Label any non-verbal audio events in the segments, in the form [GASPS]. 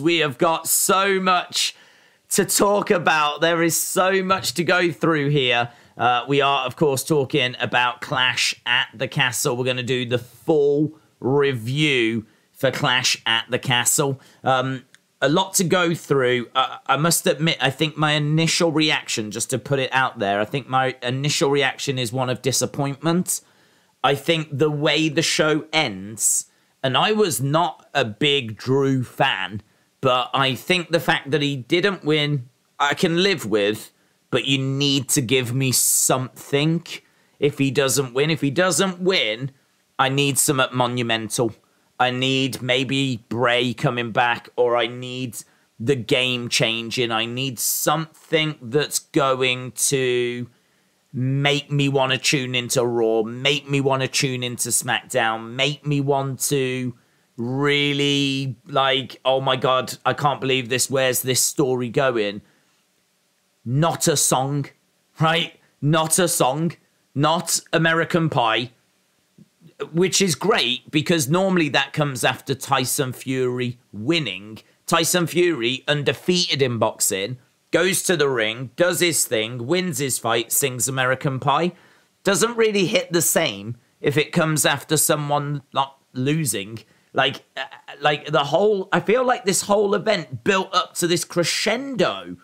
We have got so much to talk about. There is so much to go through here. Uh, we are, of course, talking about Clash at the Castle. We're going to do the full review for Clash at the Castle. Um, a lot to go through. Uh, I must admit, I think my initial reaction, just to put it out there, I think my initial reaction is one of disappointment. I think the way the show ends, and I was not a big Drew fan, but I think the fact that he didn't win, I can live with, but you need to give me something if he doesn't win. If he doesn't win, I need some at monumental. I need maybe Bray coming back, or I need the game changing. I need something that's going to make me want to tune into Raw, make me want to tune into SmackDown, make me want to really like, oh my god, I can't believe this. Where's this story going? Not a song, right? Not a song, not American Pie which is great because normally that comes after Tyson Fury winning. Tyson Fury, undefeated in boxing, goes to the ring, does his thing, wins his fight, sings American Pie. Doesn't really hit the same if it comes after someone not losing. Like, uh, like the whole, I feel like this whole event built up to this crescendo.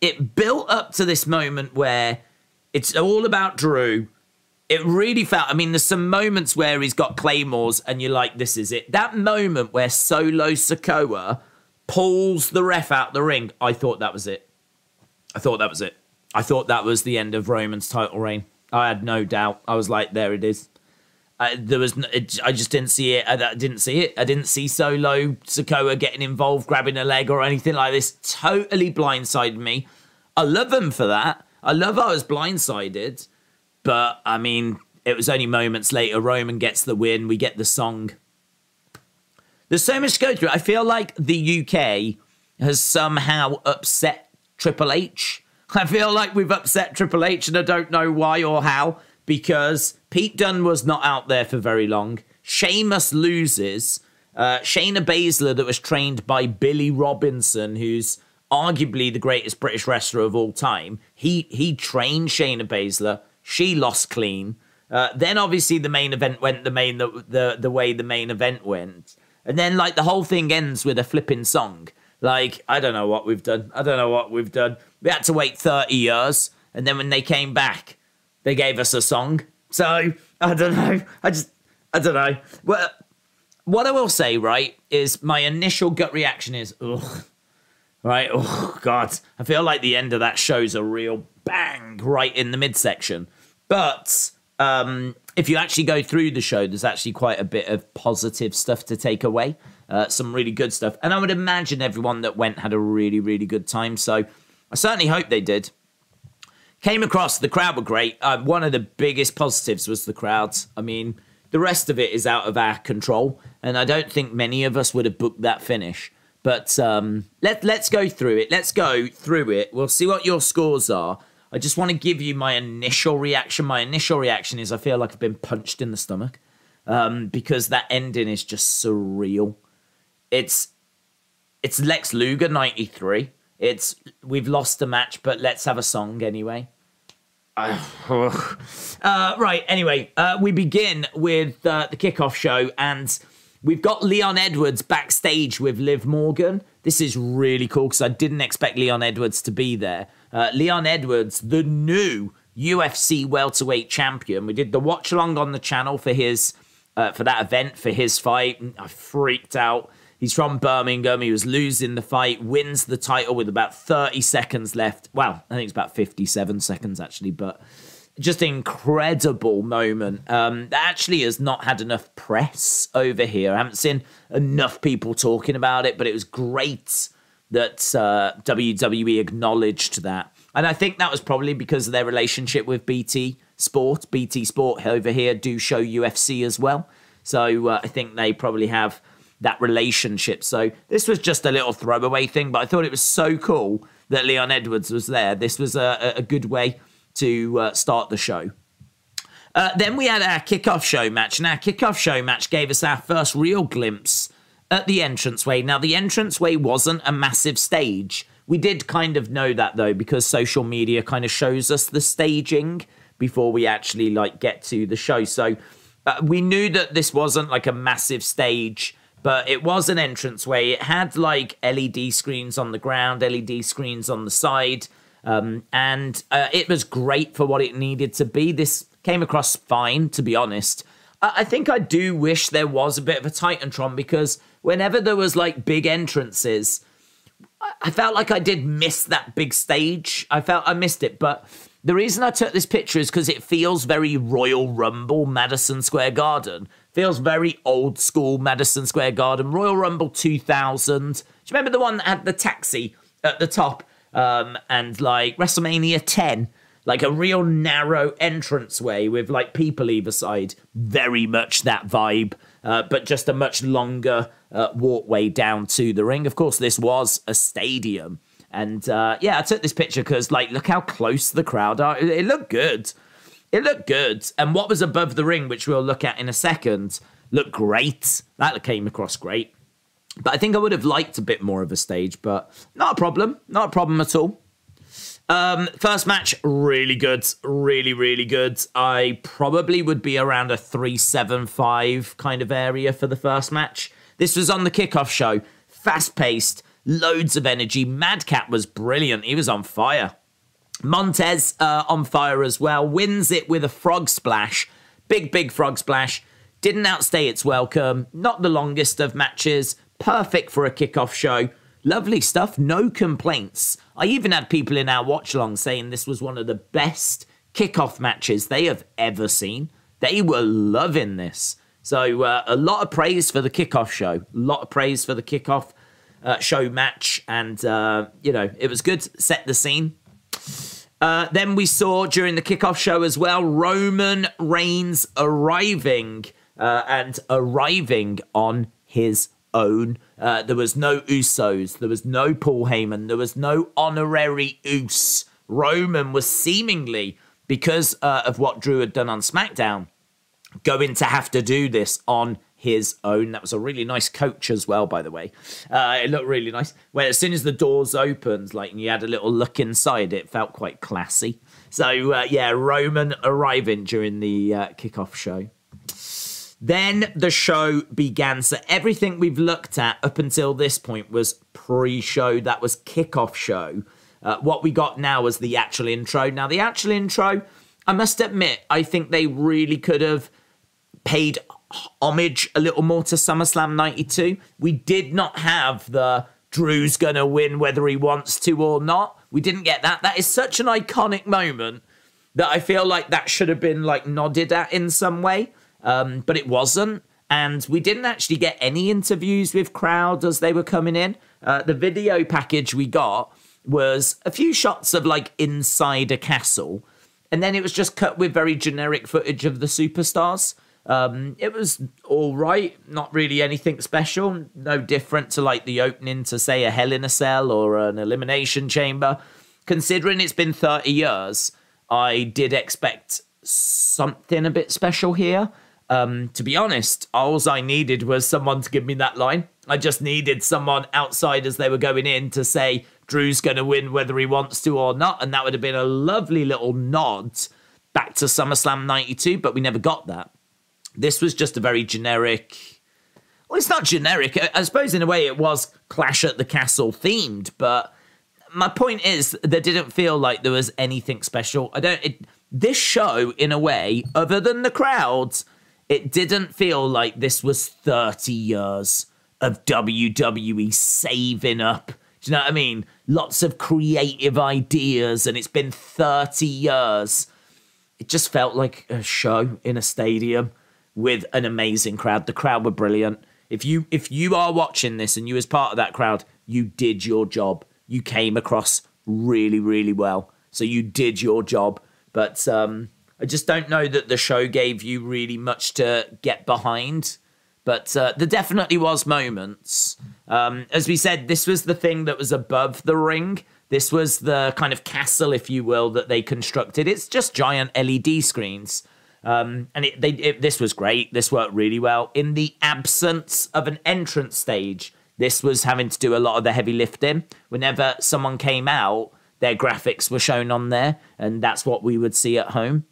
It built up to this moment where it's all about Drew it really felt. I mean, there's some moments where he's got claymores, and you're like, "This is it." That moment where Solo Sikoa pulls the ref out the ring, I thought that was it. I thought that was it. I thought that was the end of Roman's title reign. I had no doubt. I was like, "There it is." Uh, there was, I just didn't see it. I, I, didn't see it. I didn't see Solo Sikoa getting involved, grabbing a leg or anything like this. Totally blindsided me. I love him for that. I love I was blindsided but I mean, it was only moments later. Roman gets the win. We get the song. There's so much to go through. I feel like the UK has somehow upset Triple H. I feel like we've upset Triple H, and I don't know why or how, because Pete Dunne was not out there for very long. Sheamus loses. Uh, Shayna Baszler, that was trained by Billy Robinson, who's arguably the greatest British wrestler of all time, he he trained Shayna Baszler. She lost clean. Uh, then obviously the main event went the main the, the the way the main event went, and then like the whole thing ends with a flipping song. Like I don't know what we've done. I don't know what we've done. We had to wait thirty years, and then when they came back, they gave us a song. So I don't know. I just I don't know. Well, what I will say right is my initial gut reaction is ugh. Right, oh god, I feel like the end of that show's a real bang right in the midsection. But um, if you actually go through the show, there's actually quite a bit of positive stuff to take away. Uh, some really good stuff. And I would imagine everyone that went had a really, really good time. So I certainly hope they did. Came across, the crowd were great. Uh, one of the biggest positives was the crowds. I mean, the rest of it is out of our control. And I don't think many of us would have booked that finish. But um, let, let's go through it. Let's go through it. We'll see what your scores are. I just want to give you my initial reaction. My initial reaction is I feel like I've been punched in the stomach um, because that ending is just surreal. It's it's Lex Luger ninety three. It's we've lost the match, but let's have a song anyway. [LAUGHS] uh, right. Anyway, uh, we begin with uh, the kickoff show, and we've got Leon Edwards backstage with Liv Morgan. This is really cool because I didn't expect Leon Edwards to be there. Uh, Leon Edwards, the new UFC welterweight champion. We did the watch along on the channel for his uh, for that event for his fight. I freaked out. He's from Birmingham. He was losing the fight, wins the title with about 30 seconds left. Well, I think it's about 57 seconds actually, but just incredible moment. Um, that actually has not had enough press over here. I haven't seen enough people talking about it, but it was great that uh, WWE acknowledged that. And I think that was probably because of their relationship with BT Sport. BT Sport over here do show UFC as well. So uh, I think they probably have that relationship. So this was just a little throwaway thing, but I thought it was so cool that Leon Edwards was there. This was a, a good way to uh, start the show. Uh, then we had our kickoff show match, and our kickoff show match gave us our first real glimpse at the entranceway. Now, the entranceway wasn't a massive stage. We did kind of know that though, because social media kind of shows us the staging before we actually like get to the show. So uh, we knew that this wasn't like a massive stage, but it was an entranceway. It had like LED screens on the ground, LED screens on the side, um, and uh, it was great for what it needed to be. This came across fine, to be honest. I think I do wish there was a bit of a Titantron because whenever there was like big entrances, I felt like I did miss that big stage. I felt I missed it, but the reason I took this picture is because it feels very Royal Rumble, Madison Square Garden. Feels very old school Madison Square Garden. Royal Rumble 2000. Do you remember the one that had the taxi at the top? Um, and like WrestleMania 10, like a real narrow entranceway with like people either side. Very much that vibe, uh, but just a much longer uh, walkway down to the ring. Of course, this was a stadium. And uh, yeah, I took this picture because, like, look how close the crowd are. It, it looked good. It looked good. And what was above the ring, which we'll look at in a second, looked great. That came across great. But I think I would have liked a bit more of a stage, but not a problem. Not a problem at all. Um, first match, really good. Really, really good. I probably would be around a 375 kind of area for the first match. This was on the kickoff show. Fast paced, loads of energy. Madcap was brilliant. He was on fire. Montez uh, on fire as well. Wins it with a frog splash. Big, big frog splash. Didn't outstay its welcome. Not the longest of matches. Perfect for a kickoff show. Lovely stuff. No complaints. I even had people in our watch along saying this was one of the best kickoff matches they have ever seen. They were loving this. So, uh, a lot of praise for the kickoff show. A lot of praise for the kickoff uh, show match, and uh, you know it was good. Set the scene. Uh, then we saw during the kickoff show as well Roman Reigns arriving uh, and arriving on his own. Uh, there was no Usos, there was no Paul Heyman, there was no honorary Uce. Roman was seemingly because uh, of what Drew had done on SmackDown going to have to do this on his own. That was a really nice coach as well, by the way. Uh, it looked really nice. When as soon as the doors opened, like you had a little look inside, it felt quite classy. So uh, yeah, Roman arriving during the uh, kickoff show. Then the show began. So everything we've looked at up until this point was pre-show. That was kickoff show. Uh, what we got now was the actual intro. Now the actual intro, I must admit, I think they really could have paid homage a little more to SummerSlam 92. We did not have the Drew's going to win whether he wants to or not. We didn't get that. That is such an iconic moment that I feel like that should have been like nodded at in some way, um, but it wasn't. And we didn't actually get any interviews with crowd as they were coming in. Uh, the video package we got was a few shots of like inside a castle, and then it was just cut with very generic footage of the superstars. Um, it was all right, not really anything special, no different to like the opening to say a Hell in a Cell or an Elimination Chamber. Considering it's been 30 years, I did expect something a bit special here. Um, to be honest, all I needed was someone to give me that line. I just needed someone outside as they were going in to say Drew's going to win whether he wants to or not, and that would have been a lovely little nod back to SummerSlam 92, but we never got that. This was just a very generic. Well, it's not generic. I suppose in a way it was Clash at the Castle themed, but my point is there didn't feel like there was anything special. I don't. It, this show, in a way, other than the crowds, it didn't feel like this was 30 years of WWE saving up. Do you know what I mean? Lots of creative ideas, and it's been 30 years. It just felt like a show in a stadium with an amazing crowd. The crowd were brilliant. If you if you are watching this and you as part of that crowd, you did your job. You came across really really well. So you did your job. But um, I just don't know that the show gave you really much to get behind. But uh, there definitely was moments. Um, as we said, this was the thing that was above the ring. This was the kind of castle, if you will, that they constructed. It's just giant LED screens. Um, and it, they, it, this was great. This worked really well. In the absence of an entrance stage, this was having to do a lot of the heavy lifting. Whenever someone came out, their graphics were shown on there, and that's what we would see at home.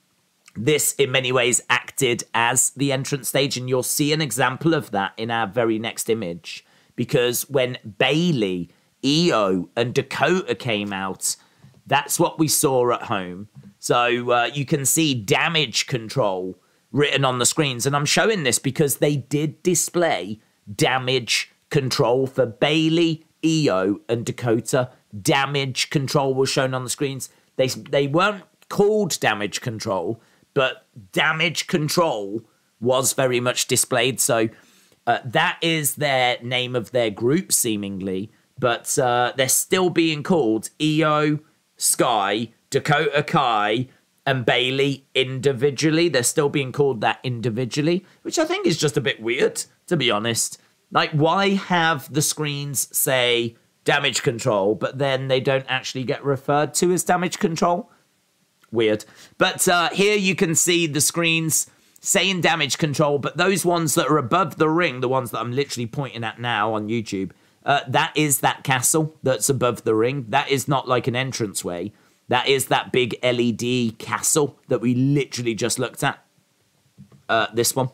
This, in many ways, acted as the entrance stage, and you'll see an example of that in our very next image. Because when Bayley, Iyo, and Dakota came out, that's what we saw at home. So uh, you can see damage control written on the screens. And I'm showing this because they did display damage control for Bayley, Iyo, and Dakota. Damage control was shown on the screens. They they weren't called damage control, but damage control was very much displayed. So uh, that is their name of their group, seemingly, but uh, they're still being called Iyo, Sky, Dakota Kai, and Bayley individually. They're still being called that individually, which I think is just a bit weird, to be honest. Like, why have the screens say damage control, but then they don't actually get referred to as damage control? Weird. But uh, here you can see the screens saying damage control, but those ones that are above the ring, the ones that I'm literally pointing at now on YouTube, uh, that is that castle that's above the ring. That is not like an entranceway. That is that big LED castle that we literally just looked at. Uh, this one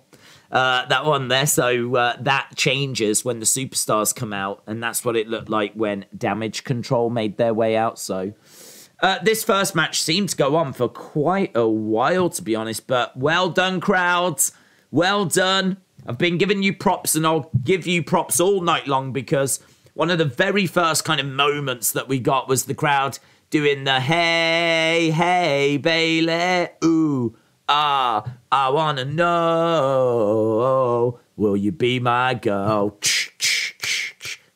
uh, that one there. So uh, that changes when the superstars come out, and that's what it looked like when Damage Control made their way out. So uh, this first match seemed to go on for quite a while, to be honest. But well done, crowds. Well done. I've been giving you props, and I'll give you props all night long because one of the very first kind of moments that we got was the crowd doing the hey, hey, Bayley. ooh, ah, I wanna know, will you be my girl?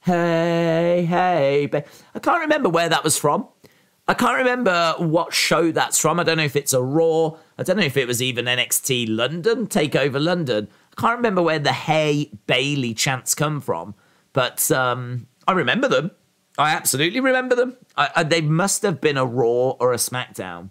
Hey, hey, babe. I can't remember where that was from. I can't remember what show that's from. I don't know if it's a Raw. I don't know if it was even NXT London, Takeover London. I can't remember where the Hey Bayley chants come from, but um, I remember them. I absolutely remember them. I, I, they must have been a Raw or a SmackDown.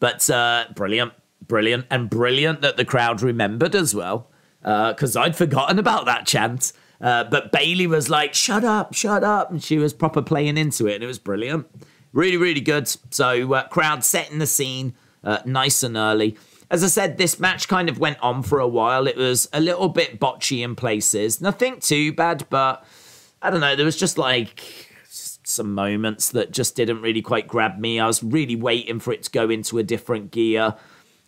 But uh, brilliant brilliant and brilliant that the crowd remembered as well because uh, I'd forgotten about that chant. Uh, but Bayley was like, "Shut up, shut up," and she was proper playing into it, and it was brilliant, really, really good. So uh, crowd setting the scene uh, nice and early. As I said, this match kind of went on for a while. It was a little bit botchy in places, nothing too bad, but I don't know. There was just like some moments that just didn't really quite grab me. I was really waiting for it to go into a different gear.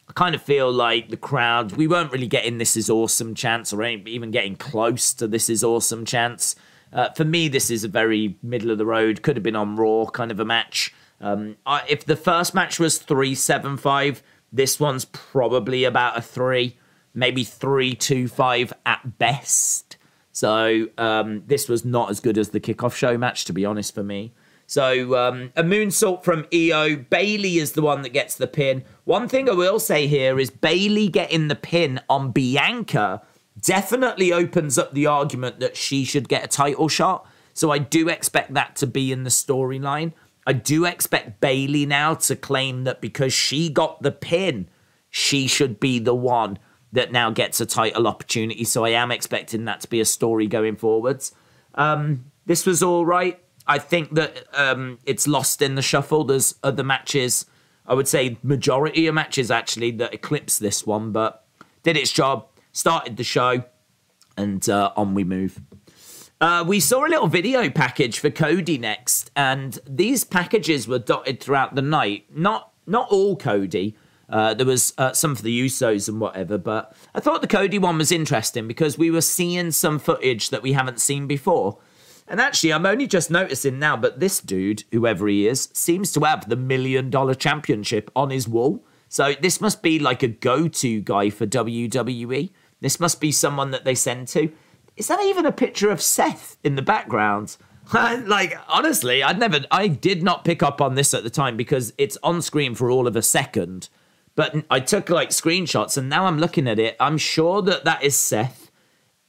I kind of feel like the crowd, we weren't really getting this is awesome chance or even getting close to this is awesome chance. Uh, for me, this is a very middle of the road, could have been on Raw kind of a match. Um, I, if the first match was 375, this one's probably about a three, maybe 325 at best. So um, this was not as good as the kickoff show match, to be honest, for me. So um, a moonsault from Iyo. Bayley is the one that gets the pin. One thing I will say here is Bayley getting the pin on Bianca definitely opens up the argument that she should get a title shot. So I do expect that to be in the storyline. I do expect Bayley now to claim that because she got the pin, she should be the one that now gets a title opportunity. So I am expecting that to be a story going forwards. Um, this was all right. I think that um, it's lost in the shuffle. There's other matches, I would say majority of matches actually that eclipse this one, but did its job, started the show, and uh, on we move. Uh, we saw a little video package for Cody next, and these packages were dotted throughout the night. Not not all Cody. Uh, there was uh, some for the Usos and whatever, but I thought the Cody one was interesting because we were seeing some footage that we haven't seen before. And actually, I'm only just noticing now, but this dude, whoever he is, seems to have the million dollar championship on his wall. So this must be like a go to guy for WWE. This must be someone that they send to. Is that even a picture of Seth in the background? [LAUGHS] like honestly, I'd never I did not pick up on this at the time because it's on screen for all of a second. But I took like screenshots and now I'm looking at it. I'm sure that that is Seth.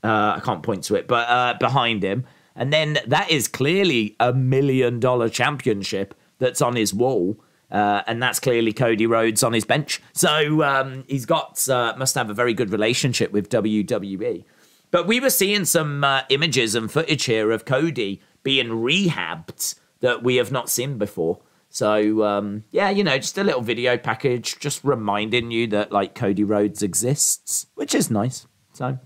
Uh, I can't point to it, but uh, behind him. And then that is clearly a million dollar championship that's on his wall. Uh, and that's clearly Cody Rhodes on his bench. So um, he's got uh, must have a very good relationship with WWE. But we were seeing some uh, images and footage here of Cody being rehabbed that we have not seen before. So um, yeah, you know, just a little video package, just reminding you that like Cody Rhodes exists, which is nice. So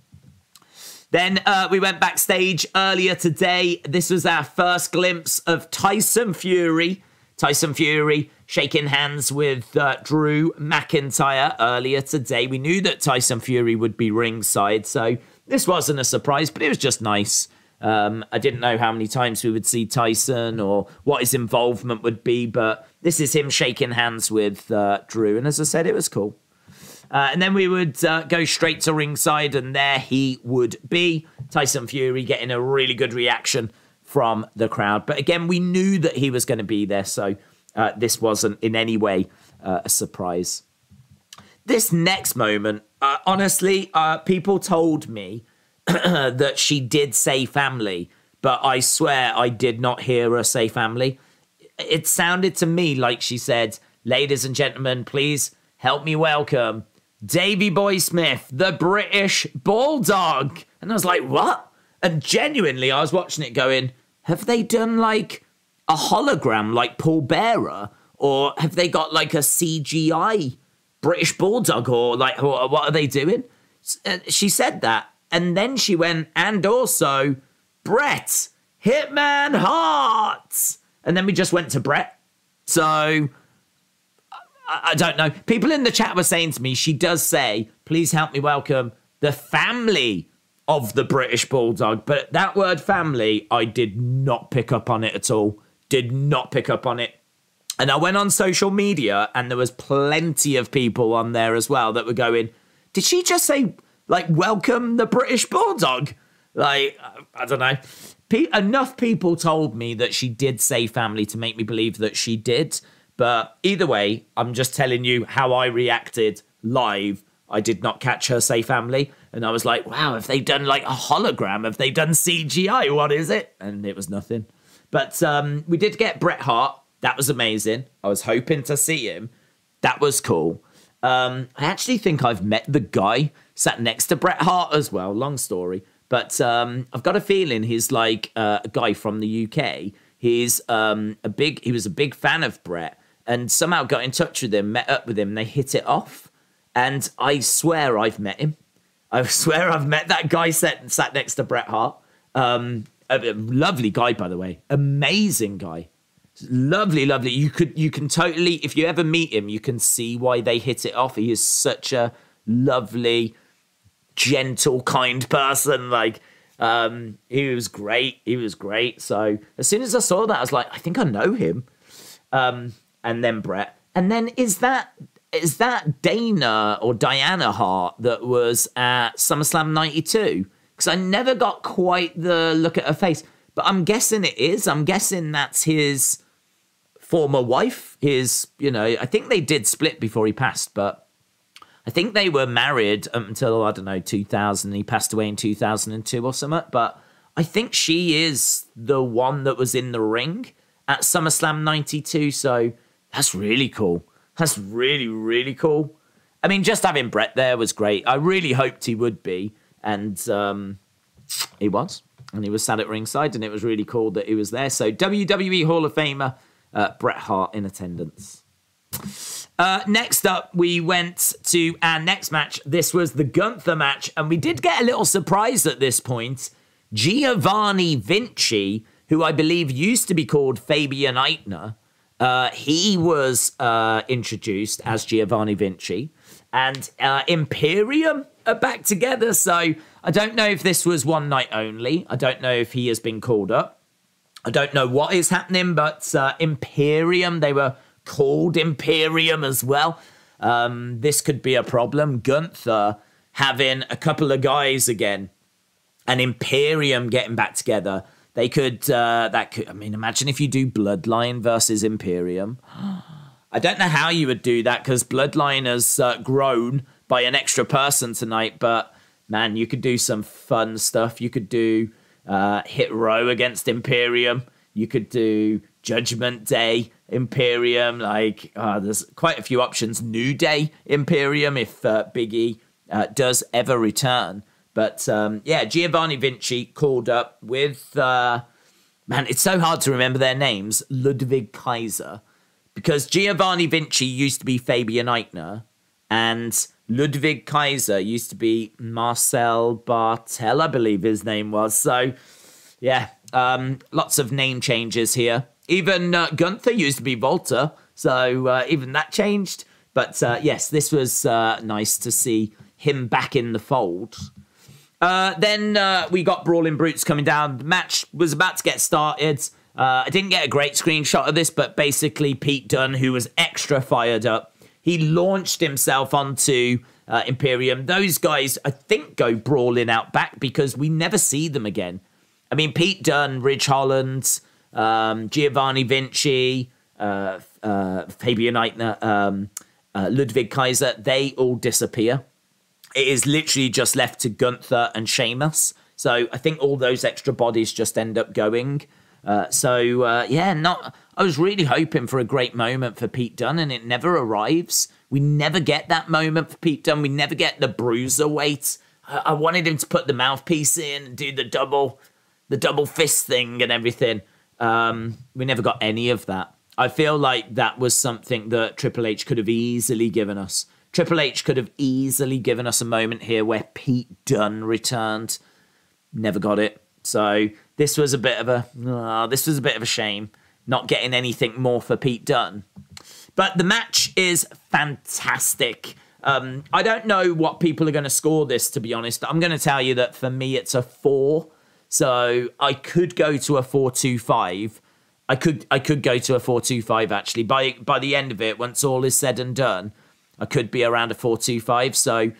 then uh, we went backstage earlier today. This was our first glimpse of Tyson Fury. Tyson Fury shaking hands with uh, Drew McIntyre earlier today. We knew that Tyson Fury would be ringside, so this wasn't a surprise, but it was just nice. Um, I didn't know how many times we would see Tyson or what his involvement would be, but this is him shaking hands with uh, Drew, and as I said, it was cool. Uh, and then we would uh, go straight to ringside, and there he would be. Tyson Fury getting a really good reaction from the crowd. But again, we knew that he was going to be there, so uh, this wasn't in any way uh, a surprise. This next moment, uh, honestly, people told me [CLEARS THROAT] that she did say family, but I swear I did not hear her say family. It sounded to me like she said, Ladies and gentlemen, please help me welcome Davey Boy Smith, the British Bulldog. And I was like, What? And genuinely, I was watching it going, Have they done like a hologram like Paul Bearer? Or have they got like a CGI British Bulldog? Or like, what are they doing? Uh, she said that. And then she went, and also Bret, Hitman Hart. And then we just went to Bret. So I don't know. People in the chat were saying to me, she does say, please help me welcome the family of the British Bulldog. But that word family, I did not pick up on it at all did not pick up on it. And I went on social media and there was plenty of people on there as well that were going, did she just say, like, welcome the British Bulldog? Like, I don't know. Pe- enough people told me that she did say family to make me believe that she did. But either way, I'm just telling you how I reacted live. I did not catch her say family. And I was like, wow, have they done like a hologram? Have they done CGI? What is it? And it was nothing. But um, we did get Bret Hart. That was amazing. I was hoping to see him. That was cool. Um, I actually think I've met the guy sat next to Bret Hart as well. Long story. But um, I've got a feeling he's like uh, a guy from the UK. He's um, a big. He was a big fan of Bret, and somehow got in touch with him, met up with him. They hit it off, and I swear I've met him. I [LAUGHS] swear I've met that guy sat sat next to Bret Hart. Um, a, a lovely guy, by the way, amazing guy, lovely, lovely. You could you can totally if you ever meet him, you can see why they hit it off. He is such a lovely, gentle, kind person. Like um, he was great. He was great. So as soon as I saw that, I was like, I think I know him. Um, and then Bret, and then is that is that Dana or Diana Hart that was at SummerSlam '92? because I never got quite the look at her face. But I'm guessing it is. I'm guessing that's his former wife. His, you know, I think they did split before he passed, but I think they were married until, I don't know, 2000. He passed away in 2002 or something. But I think she is the one that was in the ring at SummerSlam 92. So that's really cool. That's really, really cool. I mean, just having Bret there was great. I really hoped he would be and um, he was, and he was sat at ringside, and it was really cool that he was there. So WWE Hall of Famer uh, Bret Hart in attendance. Uh, next up, we went to our next match. This was the Gunther match, and we did get a little surprise at this point. Giovanni Vinci, who I believe used to be called Fabian Aichner, uh, he was uh, introduced as Giovanni Vinci, and uh, Imperium are back together. So I don't know if this was one night only. I don't know if he has been called up. I don't know what is happening, but uh, Imperium, they were called Imperium as well. Um, this could be a problem. Gunther having a couple of guys again and Imperium getting back together. They could, uh, that could, I mean, imagine if you do Bloodline versus Imperium. [GASPS] I don't know how you would do that because Bloodline has uh, grown by an extra person tonight. But man, you could do some fun stuff. You could do uh, Hit Row against Imperium. You could do Judgment Day Imperium. Like, uh, there's quite a few options. New Day Imperium if uh, Biggie uh, does ever return. But um, yeah, Giovanni Vinci called up with, uh, man, it's so hard to remember their names Ludwig Kaiser. Because Giovanni Vinci used to be Fabian Aichner, and Ludwig Kaiser used to be Marcel Barthel, I believe his name was. So, yeah, um, lots of name changes here. Even uh, Gunther used to be Walter, so uh, even that changed. But uh, yes, this was uh, nice to see him back in the fold. Uh, then uh, we got Brawling Brutes coming down. The match was about to get started. I didn't get a great screenshot of this, but basically, Pete Dunne, who was extra fired up, he launched himself onto Imperium. Those guys, I think, go brawling out back because we never see them again. I mean, Pete Dunne, Ridge Holland, um, Giovanni Vinci, uh, uh, Fabian Aichner, um, uh, Ludwig Kaiser, they all disappear. It is literally just left to Gunther and Sheamus. So I think all those extra bodies just end up going. Uh, so uh, yeah, not. I was really hoping for a great moment for Pete Dunne, and it never arrives. We never get that moment for Pete Dunne. We never get the bruiser weight. I, I wanted him to put the mouthpiece in and do the double, the double fist thing and everything. Um, we never got any of that. I feel like that was something that Triple H could have easily given us. Triple H could have easily given us a moment here where Pete Dunne returned. Never got it. So this was a bit of a oh, this was a bit of a shame not getting anything more for Pete Dunne. But the match is fantastic. Um, I don't know what people are going to score this. To be honest, I'm going to tell you that for me it's a four. So I could go to a four two five. I could I could go to a four two five actually. By by the end of it, once all is said and done, I could be around a four two five. So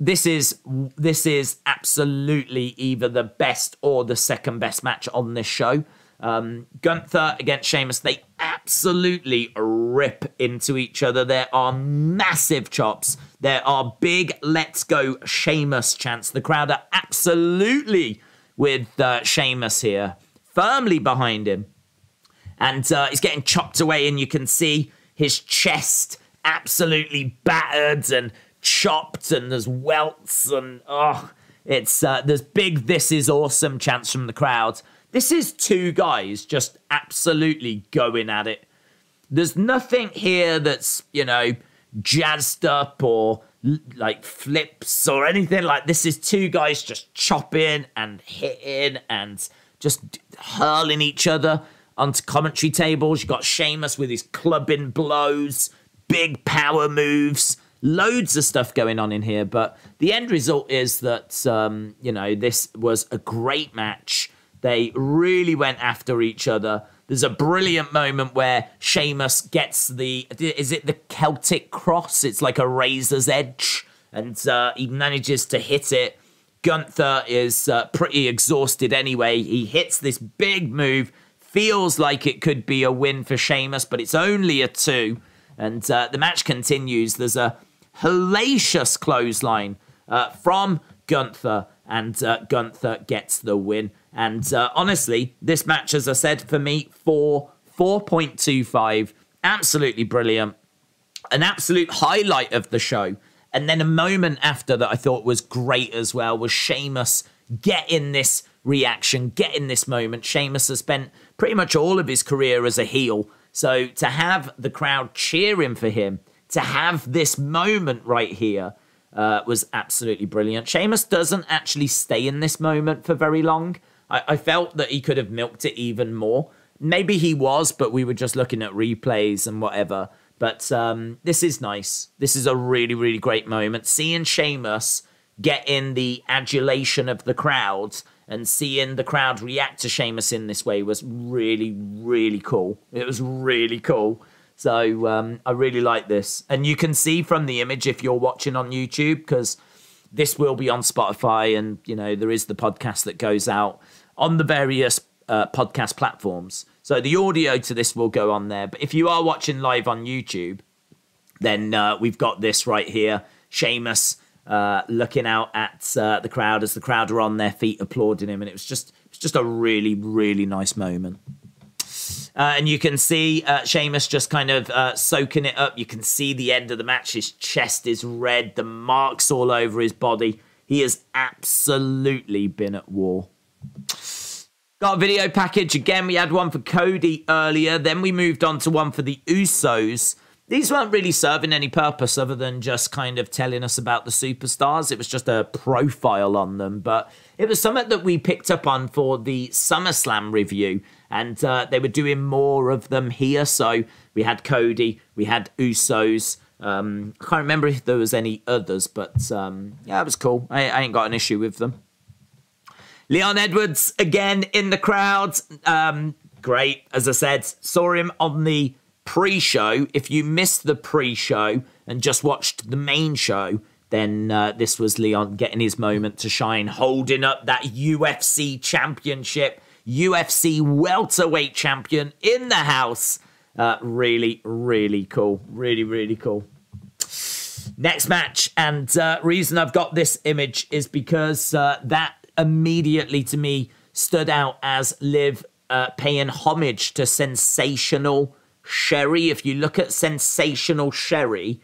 this is this is absolutely either the best or the second best match on this show. Um, Gunther against Sheamus, they absolutely rip into each other. There are massive chops. There are big "Let's go Sheamus" chants. The crowd are absolutely with uh, Sheamus here, firmly behind him. And uh, he's getting chopped away, and you can see his chest absolutely battered and chopped, and there's welts, and oh, it's uh, there's big "This is awesome" chants from the crowd. This is two guys just absolutely going at it. There's nothing here that's you know jazzed up or like flips or anything like this is two guys just chopping and hitting and just hurling each other onto commentary tables. You got Sheamus with his clubbing blows, big power moves, loads of stuff going on in here. But the end result is that um, you know this was a great match. They really went after each other. There's a brilliant moment where Sheamus gets the is it the Celtic cross? It's like a razor's edge, and uh, he manages to hit it. Gunther is uh, pretty exhausted anyway. He hits this big move, feels like it could be a win for Sheamus, but it's only a two. And uh, the match continues. There's a hellacious clothesline uh, from Gunther, and uh, Gunther gets the win. And uh, honestly, this match, as I said, for me, four, 4.25, absolutely brilliant. An absolute highlight of the show. And then a moment after that I thought was great as well was Sheamus getting this reaction, getting this moment. Sheamus has spent pretty much all of his career as a heel. So to have the crowd cheering for him, to have this moment right here, uh, was absolutely brilliant. Sheamus doesn't actually stay in this moment for very long. I, I felt that he could have milked it even more. Maybe he was, but we were just looking at replays and whatever. But um, this is nice. This is a really, really great moment. Seeing Sheamus get in the adulation of the crowd and seeing the crowd react to Sheamus in this way was really, really cool. It was really cool. So um, I really like this. And you can see from the image if you're watching on YouTube, because this will be on Spotify and, you know, there is the podcast that goes out on the various uh, podcast platforms. So the audio to this will go on there. But if you are watching live on YouTube, then uh, we've got this right here. Sheamus uh, looking out at uh, the crowd as the crowd are on their feet applauding him, and it was just it was just a really really nice moment. Uh, and you can see uh, Sheamus just kind of uh, soaking it up. You can see the end of the match. His chest is red, the marks all over his body. He has absolutely been at war. Got a video package again. We had one for Cody earlier. Then we moved on to one for the Usos. These weren't really serving any purpose other than just kind of telling us about the superstars. It was just a profile on them. But it was something that we picked up on for the SummerSlam review. And uh, they were doing more of them here. So we had Cody, we had Usos. Um, I can't remember if there was any others, but um, yeah, it was cool. I, I ain't got an issue with them. Leon Edwards again in the crowd. Um, great, as I said, saw him on the pre-show. If you missed the pre-show and just watched the main show, then uh, this was Leon getting his moment to shine, holding up that UFC championship, UFC welterweight champion in the house. Uh, really, really cool. Really, really cool. Next match, and uh, reason I've got this image is because uh, that immediately to me stood out as Liv uh, paying homage to sensational Sherri. If you look at sensational Sherri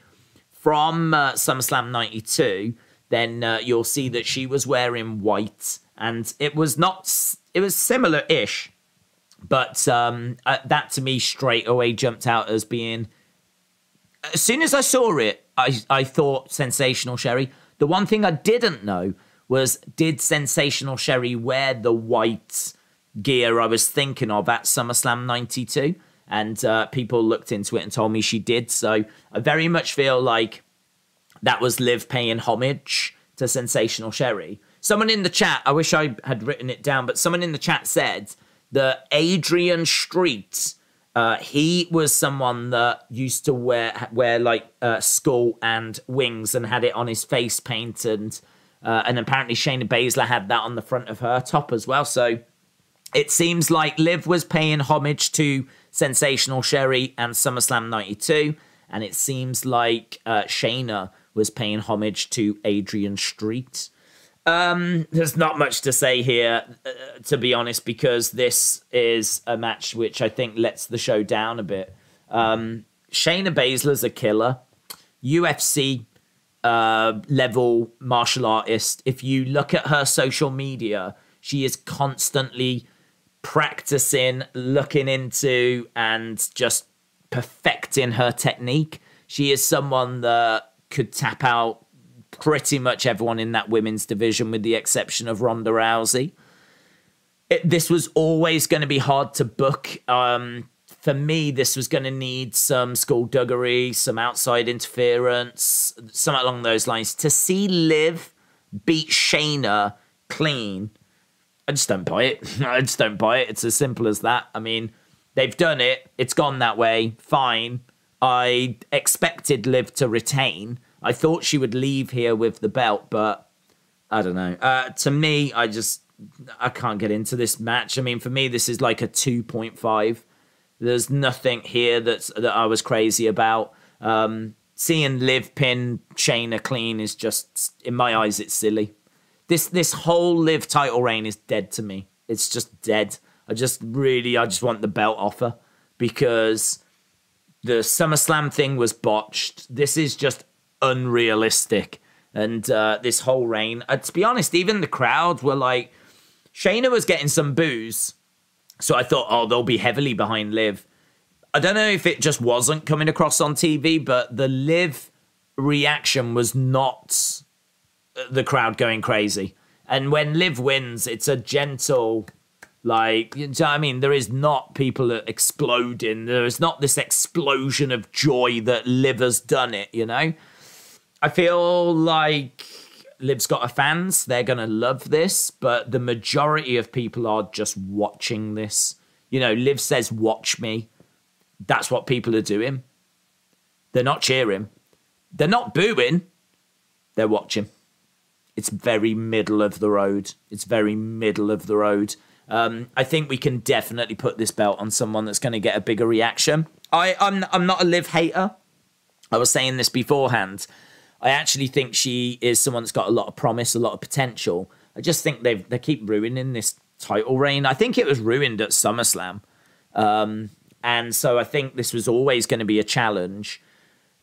from uh, SummerSlam 92, then uh, you'll see that she was wearing white and it was not, it was similar ish. But um, uh, that to me straight away jumped out as being. As soon as I saw it, I, I thought sensational Sherri. The one thing I didn't know was did Sensational Sherri wear the white gear I was thinking of at SummerSlam 92? And uh, people looked into it and told me she did. So I very much feel like that was Liv paying homage to Sensational Sherri. Someone in the chat, I wish I had written it down, but someone in the chat said that Adrian Street, uh, he was someone that used to wear wear like uh, skull and wings and had it on his face painted uh, and apparently Shayna Baszler had that on the front of her top as well. So it seems like Liv was paying homage to Sensational Sherri and SummerSlam 92. And it seems like uh, Shayna was paying homage to Adrian Street. Um, there's not much to say here, uh, to be honest, because this is a match which I think lets the show down a bit. Um, Shayna Baszler's a killer. UFC uh, level martial artist. If you look at her social media, she is constantly practicing, looking into, and just perfecting her technique. She is someone that could tap out pretty much everyone in that women's division, with the exception of Ronda Rousey. It, this was always going to be hard to book. Um, for me, this was going to need some skullduggery, some outside interference, something along those lines. To see Liv beat Shayna clean, I just don't buy it. [LAUGHS] I just don't buy it. It's as simple as that. I mean, they've done it. It's gone that way. Fine. I expected Liv to retain. I thought she would leave here with the belt, but I don't know. Uh, to me, I just I can't get into this match. I mean, for me, this is like a two point five. There's nothing here that's that I was crazy about. Um, seeing Liv pin Shayna clean is just, in my eyes, it's silly. This this whole Liv title reign is dead to me. It's just dead. I just really, I just want the belt offer because the SummerSlam thing was botched. This is just unrealistic. And uh, this whole reign, uh, to be honest, even the crowd were like, Shayna was getting some boos so I thought, oh, they'll be heavily behind Liv. I don't know if it just wasn't coming across on TV, but the Liv reaction was not uh, the crowd going crazy. And when Liv wins, it's a gentle, like, you know I mean? There is not people exploding. There is not this explosion of joy that Liv has done it, you know? I feel like Liv's got a fans. They're going to love this, but the majority of people are just watching this. You know, Liv says, watch me. That's what people are doing. They're not cheering. They're not booing. They're watching. It's very middle of the road. It's very middle of the road. Um, I think we can definitely put this belt on someone that's going to get a bigger reaction. I, I'm, I'm not a Liv hater. I was saying this beforehand. I actually think she is someone that's got a lot of promise, a lot of potential. I just think they they keep ruining this title reign. I think it was ruined at SummerSlam. Um, And so I think this was always going to be a challenge.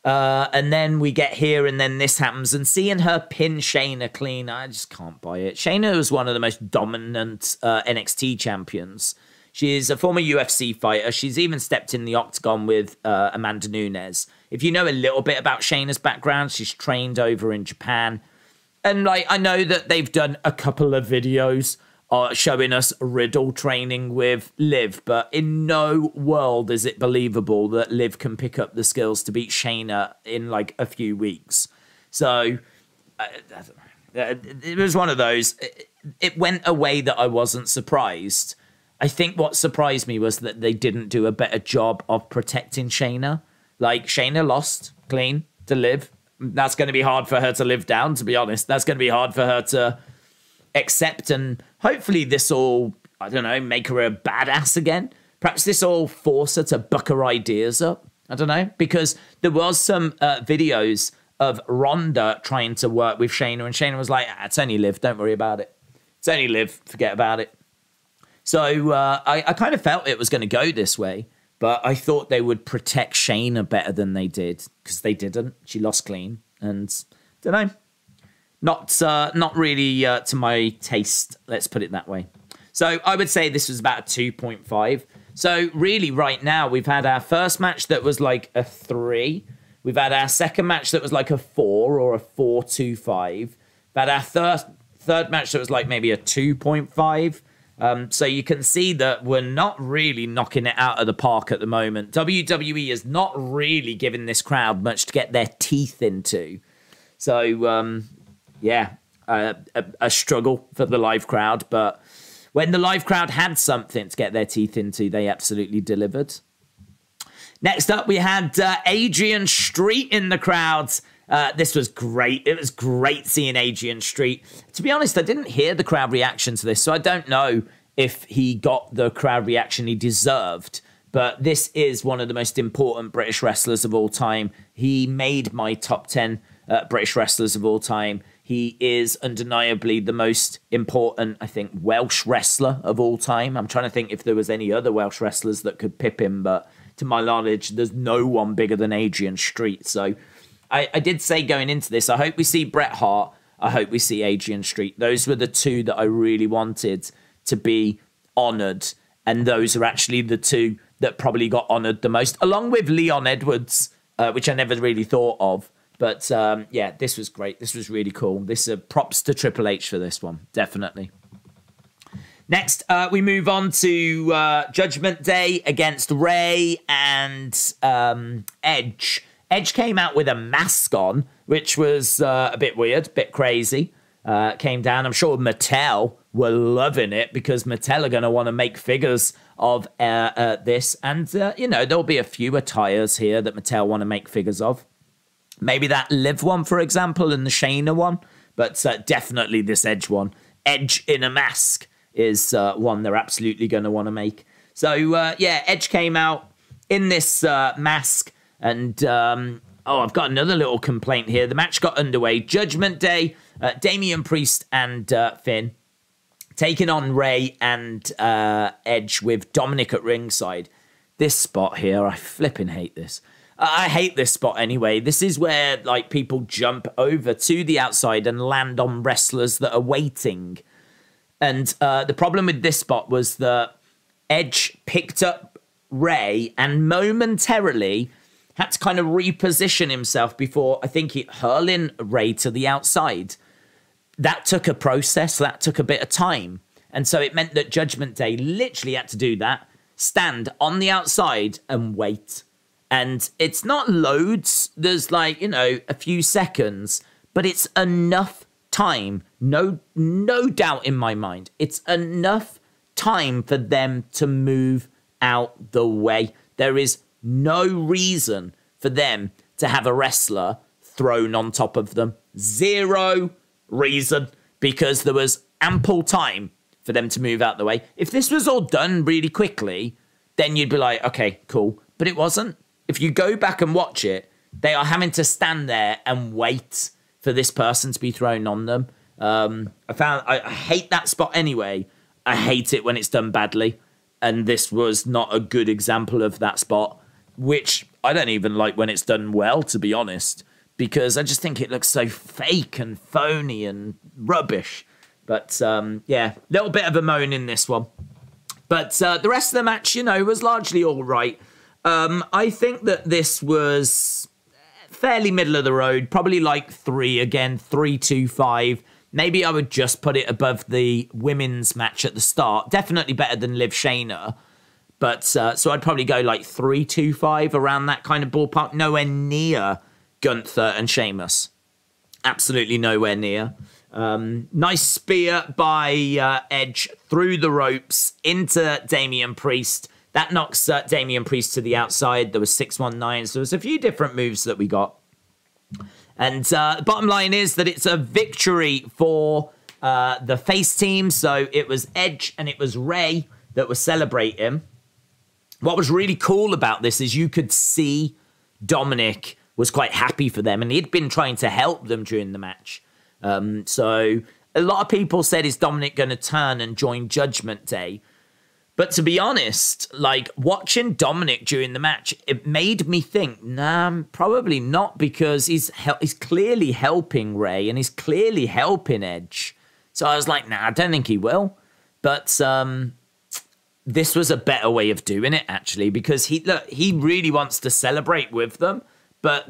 Uh, and then we get here, and then this happens. And seeing her pin Shayna clean, I just can't buy it. Shayna was one of the most dominant uh, NXT champions. She's a former UFC fighter. She's even stepped in the octagon with uh, Amanda Nunes. If you know a little bit about Shayna's background, she's trained over in Japan. And like I know that they've done a couple of videos uh, showing us Riddle training with Liv, but in no world is it believable that Liv can pick up the skills to beat Shayna in like a few weeks. So uh, it was one of those. It went away that I wasn't surprised. I think what surprised me was that they didn't do a better job of protecting Shayna. Like Shayna lost clean to Liv. That's going to be hard for her to live down. To be honest, that's going to be hard for her to accept and hopefully this will i don't know make her a badass again perhaps this will force her to buck her ideas up i don't know because there was some uh, videos of Ronda trying to work with Shayna, and Shayna was like, ah, "It's only Liv. Don't worry about it. It's only Liv. Forget about it." So uh, I, I kind of felt it was going to go this way, but I thought they would protect Shayna better than they did because they didn't. She lost clean, and don't know not uh, not really uh, to my taste. Let's put it that way. So I would say this was about a two point five. So really, right now we've had our first match that was like a three. We've had our second match that was like a four or a four two five. Had our third third match that was like maybe a two point five. Um, so you can see that we're not really knocking it out of the park at the moment. WWE is not really giving this crowd much to get their teeth into. So um, yeah, a, a, struggle for the live crowd. But when the live crowd had something to get their teeth into, they absolutely delivered. Next up, we had uh, Adrian Street in the crowds. Uh, this was great. It was great seeing Adrian Street. To be honest, I didn't hear the crowd reaction to this, so I don't know if he got the crowd reaction he deserved. But this is one of the most important British wrestlers of all time. He made my top 10 uh, British wrestlers of all time. He is undeniably the most important, I think, Welsh wrestler of all time. I'm trying to think if there was any other Welsh wrestlers that could pip him, but to my knowledge, there's no one bigger than Adrian Street. So I, I did say going into this, I hope we see Bret Hart. I hope we see Adrian Street. Those were the two that I really wanted to be honoured. And those are actually the two that probably got honoured the most, along with Leon Edwards, uh, which I never really thought of. But um, yeah, this was great. This was really cool. This uh, props to Triple H for this one, definitely. Next, uh, we move on to uh, Judgment Day against Rey and um, Edge. Edge came out with a mask on, which was uh, a bit weird, a bit crazy. Uh, came down. I'm sure Mattel were loving it because Mattel are going to want to make figures of uh, uh, this. And, you know, there'll be a few attires here that Mattel want to make figures of. Maybe that Liv one, for example, and the Shayna one, but uh, definitely this Edge one. Edge in a mask is uh, one they're absolutely going to want to make. So uh, yeah, Edge came out in this uh, mask, and um, oh, I've got another little complaint here. The match got underway. Judgment Day, uh, Damian Priest and uh, Finn taking on Rey and Edge with Dominik at ringside. This spot here, I flipping hate this. I hate this spot anyway. This is where like people jump over to the outside and land on wrestlers that are waiting. And uh, the problem with this spot was that Edge picked up Rey and momentarily had to kind of reposition himself before I think he hurling Rey to the outside. That took a process. That took a bit of time. And so it meant that Judgment Day literally had to do that, stand on the outside and wait and it's not loads. There's like, you know, a few seconds, but it's enough time. No no doubt in my mind. It's enough time for them to move out the way. There is no reason for them to have a wrestler thrown on top of them. Zero reason because there was ample time for them to move out the way. If this was all done really quickly, then you'd be like, okay, cool. But it wasn't if you go back and watch it, they are having to stand there and wait for this person to be thrown on them. Um, I found I, I hate that spot anyway. I hate it when it's done badly. and this was not a good example of that spot, which I don't even like when it's done well, to be honest, because I just think it looks so fake and phony and rubbish. But um, yeah, little bit of a moan in this one. But uh, the rest of the match, you know, was largely all right. Um, I think that this was fairly middle of the road, probably like three again, three, two, five. Maybe I would just put it above the women's match at the start. Definitely better than Liv Shayna. But uh, so I'd probably go like three, two, five around that kind of ballpark. Nowhere near Gunther and Sheamus. Absolutely nowhere near. Um, nice spear by uh, Edge through the ropes into Damian Priest. That knocks uh, Damian Priest to the outside. There was 619. So there was a few different moves that we got. And uh, bottom line is that it's a victory for uh, the face team. So it was Edge and it was Rey that were celebrating. What was really cool about this is you could see Dominik was quite happy for them and he'd been trying to help them during the match. Um, so a lot of people said, is Dominik going to turn and join Judgment Day? But to be honest, like watching Dominik during the match, it made me think, nah, probably not because he's hel- he's clearly helping Rey and he's clearly helping Edge. So I was like, nah, I don't think he will. But um, this was a better way of doing it actually because he look he really wants to celebrate with them, but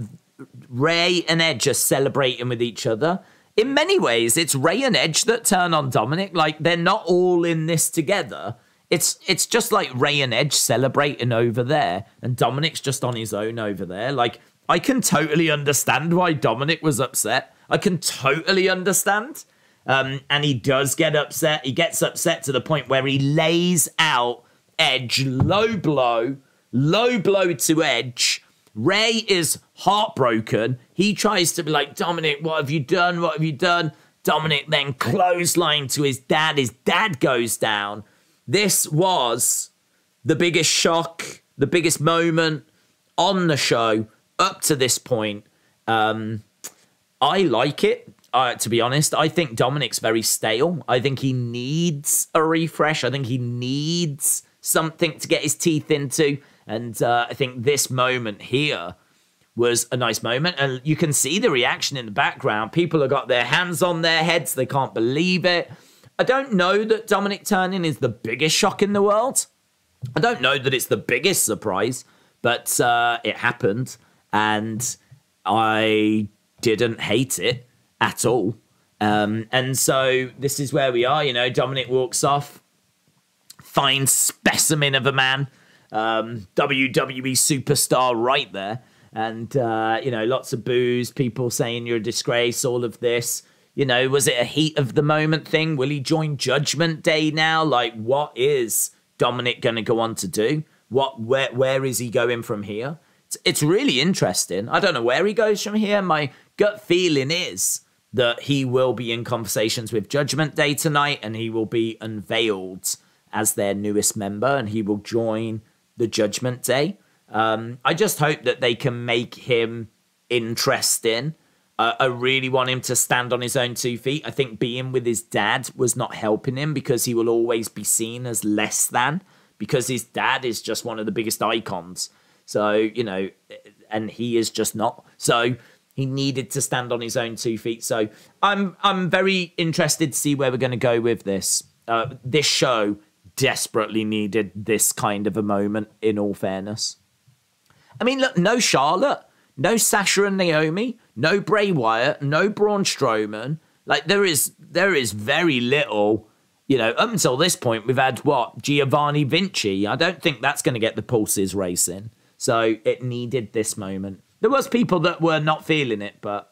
Rey and Edge are celebrating with each other in many ways, it's Rey and Edge that turn on Dominik. Like they're not all in this together. It's it's just like Rey and Edge celebrating over there, and Dominik's just on his own over there. Like I can totally understand why Dominik was upset. I can totally understand. Um, and he does get upset. He gets upset to the point where he lays out Edge low blow, low blow to Edge Rey is heartbroken. He tries to be like, Dominik, what have you done? What have you done? Dominik then clothesline to his dad. His dad goes down. This was the biggest shock, the biggest moment on the show up to this point. Um, I like it. Uh, to be honest, I think Dominik's very stale. I think he needs a refresh. I think he needs something to get his teeth into. And uh, I think this moment here was a nice moment. And you can see the reaction in the background. People have got their hands on their heads, they can't believe it. I don't know that Dominik turning is the biggest shock in the world. I don't know that it's the biggest surprise, but uh, it happened. And I didn't hate it at all. Um, and so this is where we are. You know, Dominik walks off, fine specimen of a man um, WWE superstar right there. And, uh, you know, lots of boos, people saying you're a disgrace, all of this. You know, was it a heat of the moment thing? Will he join Judgment Day now? Like, what is Dominic going to go on to do? What, where, where is he going from here? It's, it's really interesting. I don't know where he goes from here. My gut feeling is that he will be in conversations with Judgment Day tonight and he will be unveiled as their newest member and he will join the Judgment Day. Um, I just hope that they can make him interesting. Uh, I really want him to stand on his own two feet. I think being with his dad was not helping him because he will always be seen as less than because his dad is just one of the biggest icons. So, you know, and he is just not. So he needed to stand on his own two feet. So I'm I'm very interested to see where we're going to go with this. Uh, this show desperately needed this kind of a moment, in all fairness. I mean, look, no Charlotte, no Sasha and Naomi, no Bray Wyatt, no Braun Strowman. Like there is there is very little, you know, up until this point we've had what, Giovanni Vinci. I don't think that's gonna get the pulses racing. So it needed this moment. There was people that were not feeling it, but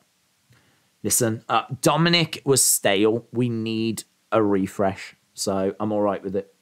listen, uh, Dominik was stale. We need a refresh. So I'm all right with it.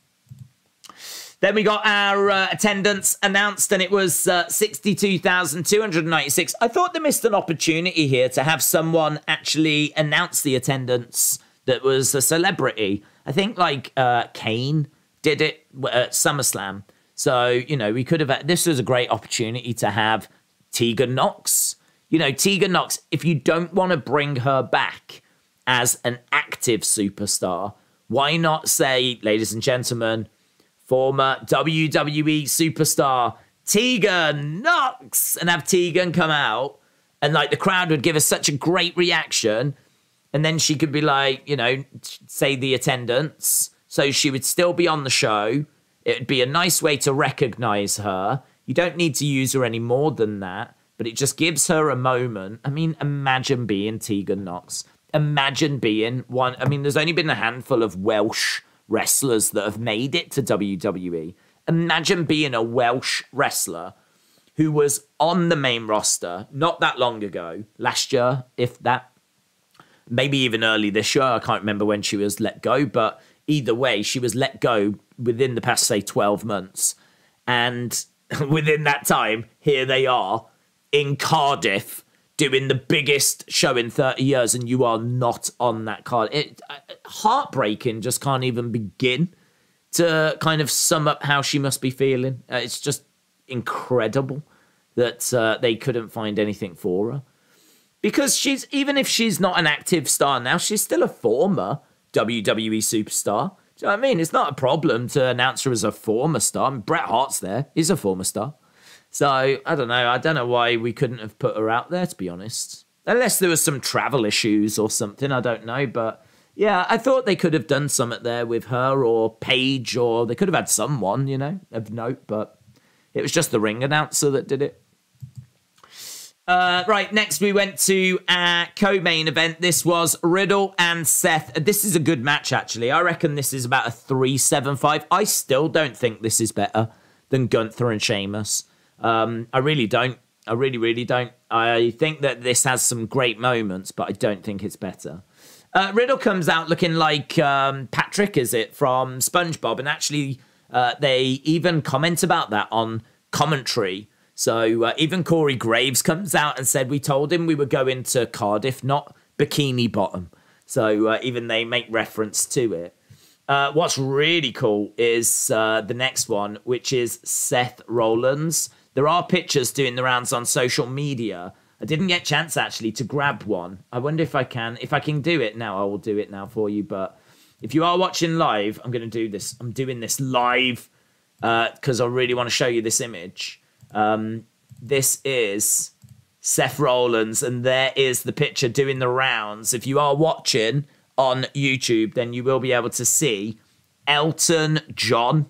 Then we got our uh, attendance announced, and it was uh, 62,296. I thought they missed an opportunity here to have someone actually announce the attendance that was a celebrity. I think like uh, Kane did it at SummerSlam. So, you know, we could have, this was a great opportunity to have Tegan Nox. You know, Tegan Nox, if you don't want to bring her back as an active superstar, why not say, ladies and gentlemen, former WWE superstar Tegan Nox and have Tegan come out and like the crowd would give us such a great reaction and then she could be like, you know, say the attendance. So she would still be on the show. It would be a nice way to recognize her. You don't need to use her any more than that, but it just gives her a moment. I mean, imagine being Tegan Nox. Imagine being one. I mean, there's only been a handful of Welsh wrestlers that have made it to WWE. Imagine being a Welsh wrestler who was on the main roster not that long ago, last year, if that, maybe even early this year. I can't remember when she was let go, but either way, she was let go within the past, say, 12 months. And [LAUGHS] within that time, here they are in Cardiff doing the biggest show in 30 years, and you are not on that card. It, uh, heartbreaking, just can't even begin to kind of sum up how she must be feeling. Uh, it's just incredible that uh, they couldn't find anything for her. Because she's, even if she's not an active star now, she's still a former WWE superstar. Do you know what I mean? It's not a problem to announce her as a former star. I mean, Bret Hart's there. He's a former star. So I don't know. I don't know why we couldn't have put her out there, to be honest. Unless there was some travel issues or something. I don't know. But yeah, I thought they could have done something there with her or Paige, or they could have had someone, you know, of note. But it was just the ring announcer that did it. Uh, right, next we went to our co-main event. This was Riddle and Seth. This is a good match, actually. I reckon this is about a three-seven-five. I still don't think this is better than Gunther and Sheamus. Um, I really don't. I really, really don't. I think that this has some great moments, but I don't think it's better. Uh, Riddle comes out looking like um, Patrick, is it, from SpongeBob? And actually, uh, they even comment about that on commentary so uh, even Corey Graves comes out and said, We told him we were going to Cardiff, not Bikini Bottom. So uh, even they make reference to it. Uh, what's really cool is uh, the next one, which is Seth Rollins. There are pictures doing the rounds on social media. I didn't get chance actually to grab one. I wonder if I can. If I can do it now, I will do it now for you. But if you are watching live, I'm going to do this. I'm doing this live because uh, I really want to show you this image. Um, this is Seth Rollins, and there is the picture doing the rounds. If you are watching on YouTube, then you will be able to see Elton John.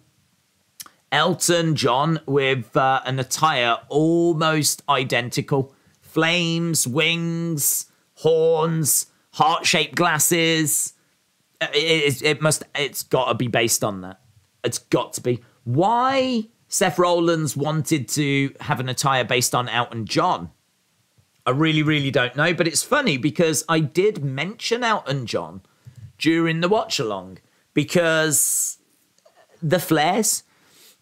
Elton John with uh, an attire almost identical flames, wings, horns, heart shaped glasses. It, it, it must, it's got to be based on that. It's got to be. Why Seth Rollins wanted to have an attire based on Elton John. I really, really don't know, but it's funny because I did mention Elton John during the watch along because the flares,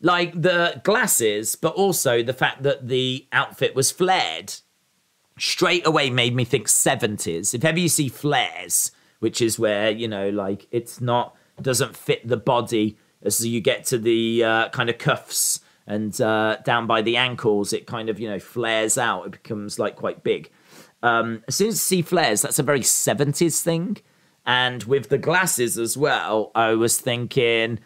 like the glasses, but also the fact that the outfit was flared, straight away made me think 70s. If ever you see flares, which is where, you know, like it's not, doesn't fit the body as you get to the uh, kind of cuffs and uh, down by the ankles, it kind of you know flares out. It becomes like quite big. Um, as soon as see flares, that's a very seventies thing. And with the glasses as well, I was thinking.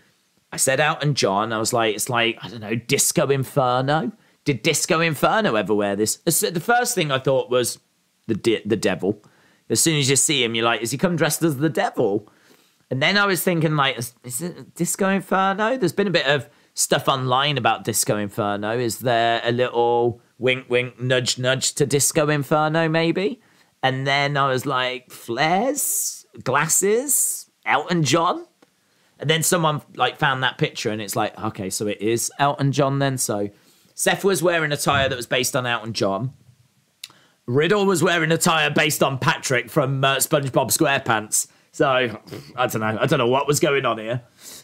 I said Elton John. I was like, it's like I don't know, Disco Inferno. Did Disco Inferno ever wear this? The first thing I thought was the de- the devil. As soon as you see him, you're like, is he come dressed as the devil? And then I was thinking, like, is, is it Disco Inferno? There's been a bit of stuff online about Disco Inferno. Is there a little wink, wink, nudge, nudge to Disco Inferno, maybe? And then I was like, flares, glasses, Elton John. And then someone like found that picture, and it's like, okay, so it is Elton John then. So Seth was wearing a attire that was based on Elton John. Riddle was wearing a attire based on Patrick from uh, SpongeBob SquarePants. So I don't know. I don't know what was going on here.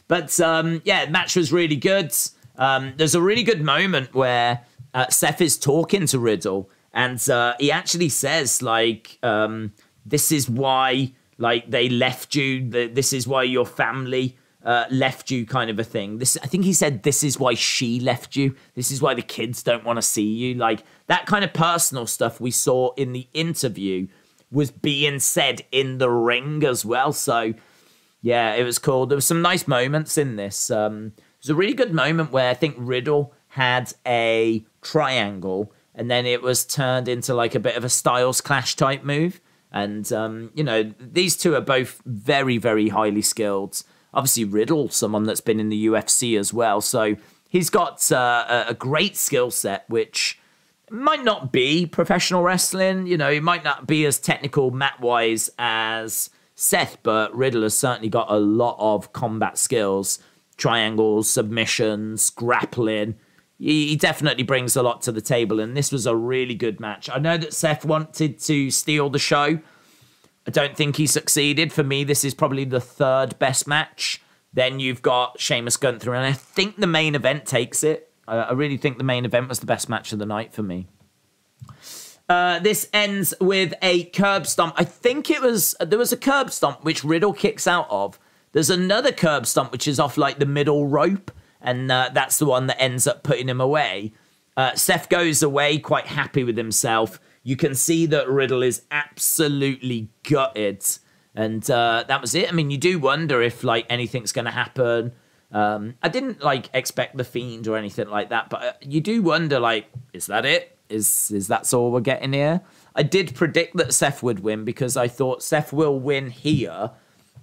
But um, yeah, match was really good. Um, there's a really good moment where uh, Seth is talking to Riddle, and uh, he actually says like, um, "This is why like they left you. This is why your family." Uh, left you kind of a thing. This I think he said this is why she left you. This is why the kids don't want to see you. Like that kind of personal stuff we saw in the interview was being said in the ring as well. So yeah, it was cool. There were some nice moments in this. Um, was a really good moment where I think Riddle had a triangle and then it was turned into like a bit of a Styles Clash type move. And, um, you know, these two are both very, very highly skilled. Obviously, Riddle, someone that's been in the UFC as well. So he's got uh, a great skill set, which might not be professional wrestling. You know, he might not be as technical mat wise as Seth, but Riddle has certainly got a lot of combat skills triangles, submissions, grappling he, definitely brings a lot to the table, and this was a really good match. I know that Seth wanted to steal the show. I don't think he succeeded. For me, this is probably the third best match. Then you've got Sheamus Gunther, and I think the main event takes it. I, I really think the main event was the best match of the night for me. Uh, this ends with a curb stomp. I think it was there was a curb stomp which Riddle kicks out of. There's another curb stomp which is off like the middle rope and uh, that's the one that ends up putting him away. Uh, Seth goes away quite happy with himself. You can see that Riddle is absolutely gutted, and uh, that was it. I mean, you do wonder if like anything's going to happen. Um, I didn't like expect the fiend or anything like that, but uh, you do wonder like, is that it? Is is that's all we're getting here? I did predict that Seth would win because I thought Seth will win here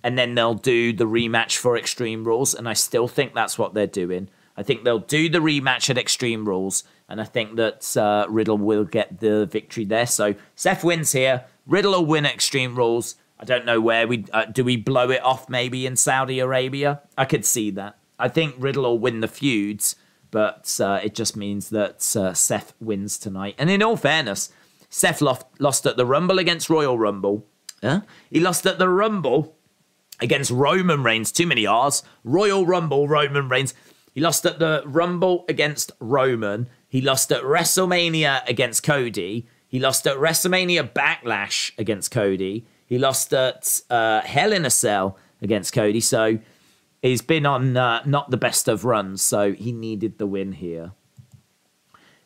and then they'll do the rematch for Extreme Rules, and I still think that's what they're doing. I think they'll do the rematch at Extreme Rules, and I think that uh, Riddle will get the victory there. So Seth wins here. Riddle will win Extreme Rules. I don't know where we uh, do. We blow it off maybe in Saudi Arabia. I could see that. I think Riddle will win the feuds, but uh, it just means that uh, Seth wins tonight. And in all fairness, Seth lost, lost at the Rumble against Royal Rumble. Huh? He lost at the Rumble against Roman Reigns. Too many R's. Royal Rumble, Roman Reigns. He lost at the Rumble against Roman. He lost at WrestleMania against Cody. He lost at WrestleMania Backlash against Cody. He lost at uh, Hell in a Cell against Cody. So he's been on uh, not the best of runs. So he needed the win here.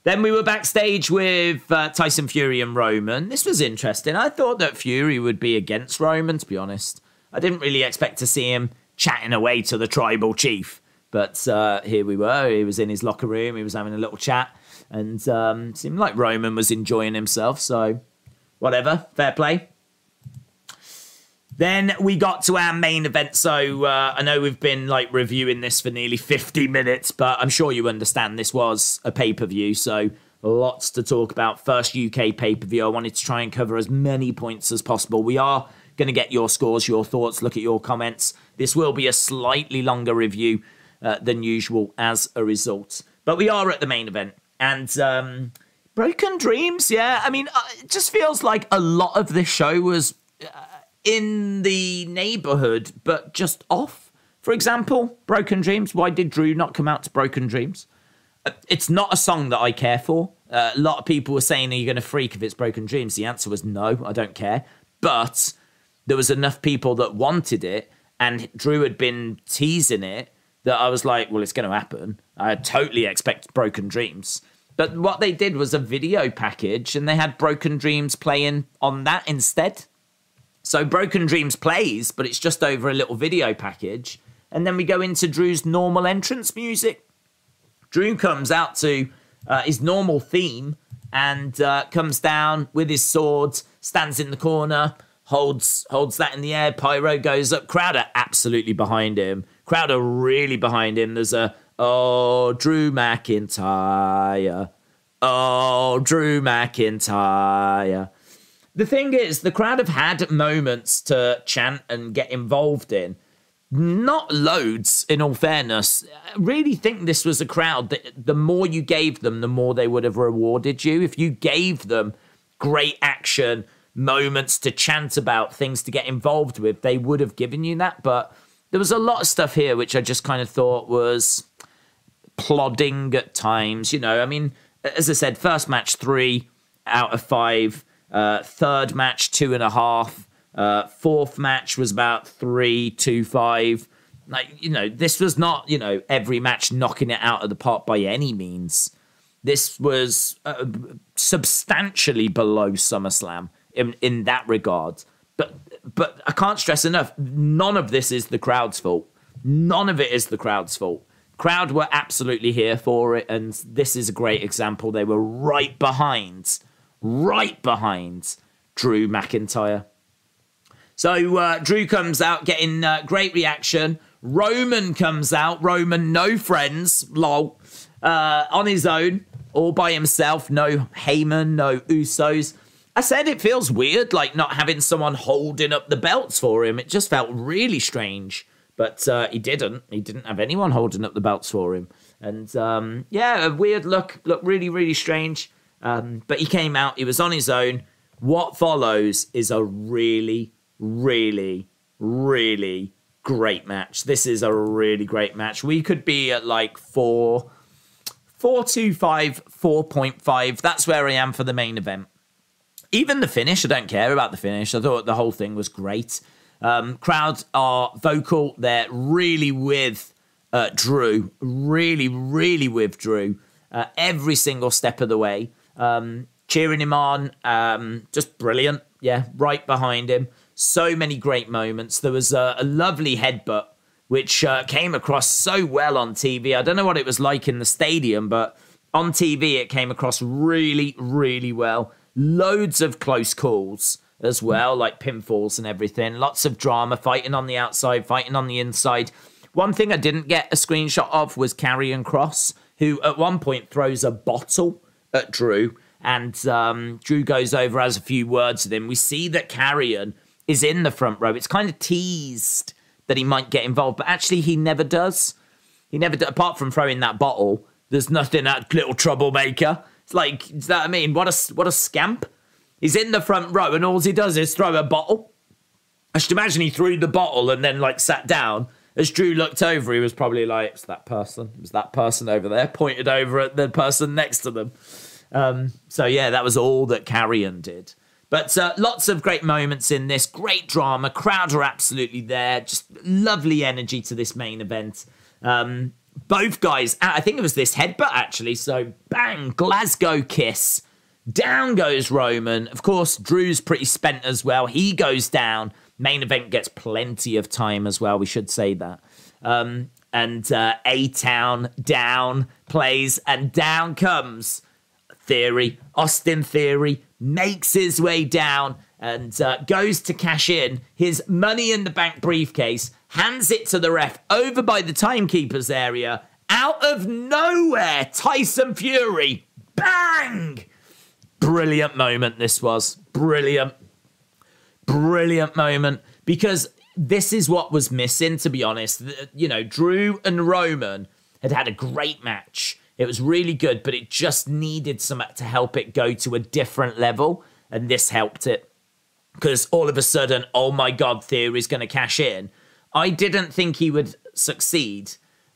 Then we were backstage with uh, Tyson Fury and Roman. This was interesting. I thought that Fury would be against Roman, to be honest. I didn't really expect to see him chatting away to the tribal chief. But uh, here we were. He was in his locker room. He was having a little chat, and um, seemed like Roman was enjoying himself. So, whatever, fair play. Then we got to our main event. So uh, I know we've been like reviewing this for nearly 50 minutes, but I'm sure you understand this was a pay per view. So lots to talk about. First UK pay per view. I wanted to try and cover as many points as possible. We are Going to get your scores, your thoughts, look at your comments. This will be a slightly longer review uh, than usual as a result. But we are at the main event. And um, Broken Dreams, yeah. I mean, uh, it just feels like a lot of this show was uh, in the neighborhood, but just off. For example, Broken Dreams. Why did Drew not come out to Broken Dreams? Uh, it's not a song that I care for. Uh, a lot of people were saying, Are you going to freak if it's Broken Dreams? The answer was no, I don't care. But there was enough people that wanted it, and Drew had been teasing it that I was like, well, it's going to happen. I totally expect Broken Dreams. But what they did was a video package, and they had Broken Dreams playing on that instead. So Broken Dreams plays, but it's just over a little video package. And then we go into Drew's normal entrance music. Drew comes out to uh, his normal theme and uh, comes down with his sword, stands in the corner, holds holds that in the air. Pyro goes up. Crowder absolutely behind him. Crowder really behind him. There's a oh Drew McIntyre. Oh Drew McIntyre. The thing is, the crowd have had moments to chant and get involved in. Not loads, in all fairness. I really think this was a crowd that the more you gave them, the more they would have rewarded you. If you gave them great action, moments to chant about, things to get involved with, they would have given you that. But there was a lot of stuff here which I just kind of thought was plodding at times. You know, I mean, as I said, first match three out of five, uh, third match two and a half, uh, fourth match was about three, two, five. Like, you know, this was not, you know, every match knocking it out of the park by any means. This was uh, substantially below SummerSlam in, in that regard. But but I can't stress enough, none of this is the crowd's fault. None of it is the crowd's fault. crowd were absolutely here for it, and this is a great example. They were right behind, right behind Drew McIntyre. So uh, Drew comes out getting uh, great reaction. Roman comes out. Roman, no friends, lol, uh, on his own, all by himself. No Heyman, no Usos. I said it feels weird, like not having someone holding up the belts for him. It just felt really strange. But uh, he didn't. He didn't have anyone holding up the belts for him. And um, yeah, a weird look. Look really, really strange. Um, but he came out. He was on his own. What follows is a really, really, really great match. This is a really great match. We could be at like four, four two five, four point five. That's where I am for the main event. Even the finish, I don't care about the finish. I thought the whole thing was great. Um, crowds are vocal. They're really with uh, Drew, really, really with Drew uh, every single step of the way. Um, cheering him on, um, just brilliant. Yeah, right behind him. So many great moments. There was a, a lovely headbutt which uh, came across so well on TV. I don't know what it was like in the stadium, but on TV it came across really, really well. Loads of close calls as well, like pinfalls and everything. Lots of drama, fighting on the outside, fighting on the inside. One thing I didn't get a screenshot of was Karrion Kross, who at one point throws a bottle at Drew and um, Drew goes over, has a few words with him. We see that Karrion is in the front row. It's kind of teased that he might get involved, but actually he never does. He never, do, apart from throwing that bottle. There's nothing that little troublemaker. It's like, is that I mean? What a what a scamp! He's in the front row, and all he does is throw a bottle. I should imagine he threw the bottle and then like sat down. As Drew looked over, he was probably like, "It's that person. It was that person over there." Pointed over at the person next to them. Um, so yeah, that was all that Karrion did. But uh, lots of great moments in this, great drama. Crowd are absolutely there. Just lovely energy to this main event. Um, both guys, I think it was this headbutt actually. So bang, Glasgow kiss. Down goes Roman. Of course, Drew's pretty spent as well. He goes down. Main event gets plenty of time as well. We should say that. Um, and uh, A Town down plays, and down comes Theory, Austin Theory, makes his way down and uh, goes to cash in his money in the bank briefcase, hands it to the ref over by the timekeeper's area. Out of nowhere, Tyson Fury, bang! Brilliant moment, this was. Brilliant. Brilliant moment because this is what was missing, to be honest. You know, Drew and Roman had had a great match it was really good, but it just needed some to help it go to a different level, and this helped it. Because all of a sudden, oh my god, Theory's going to cash in. I didn't think he would succeed,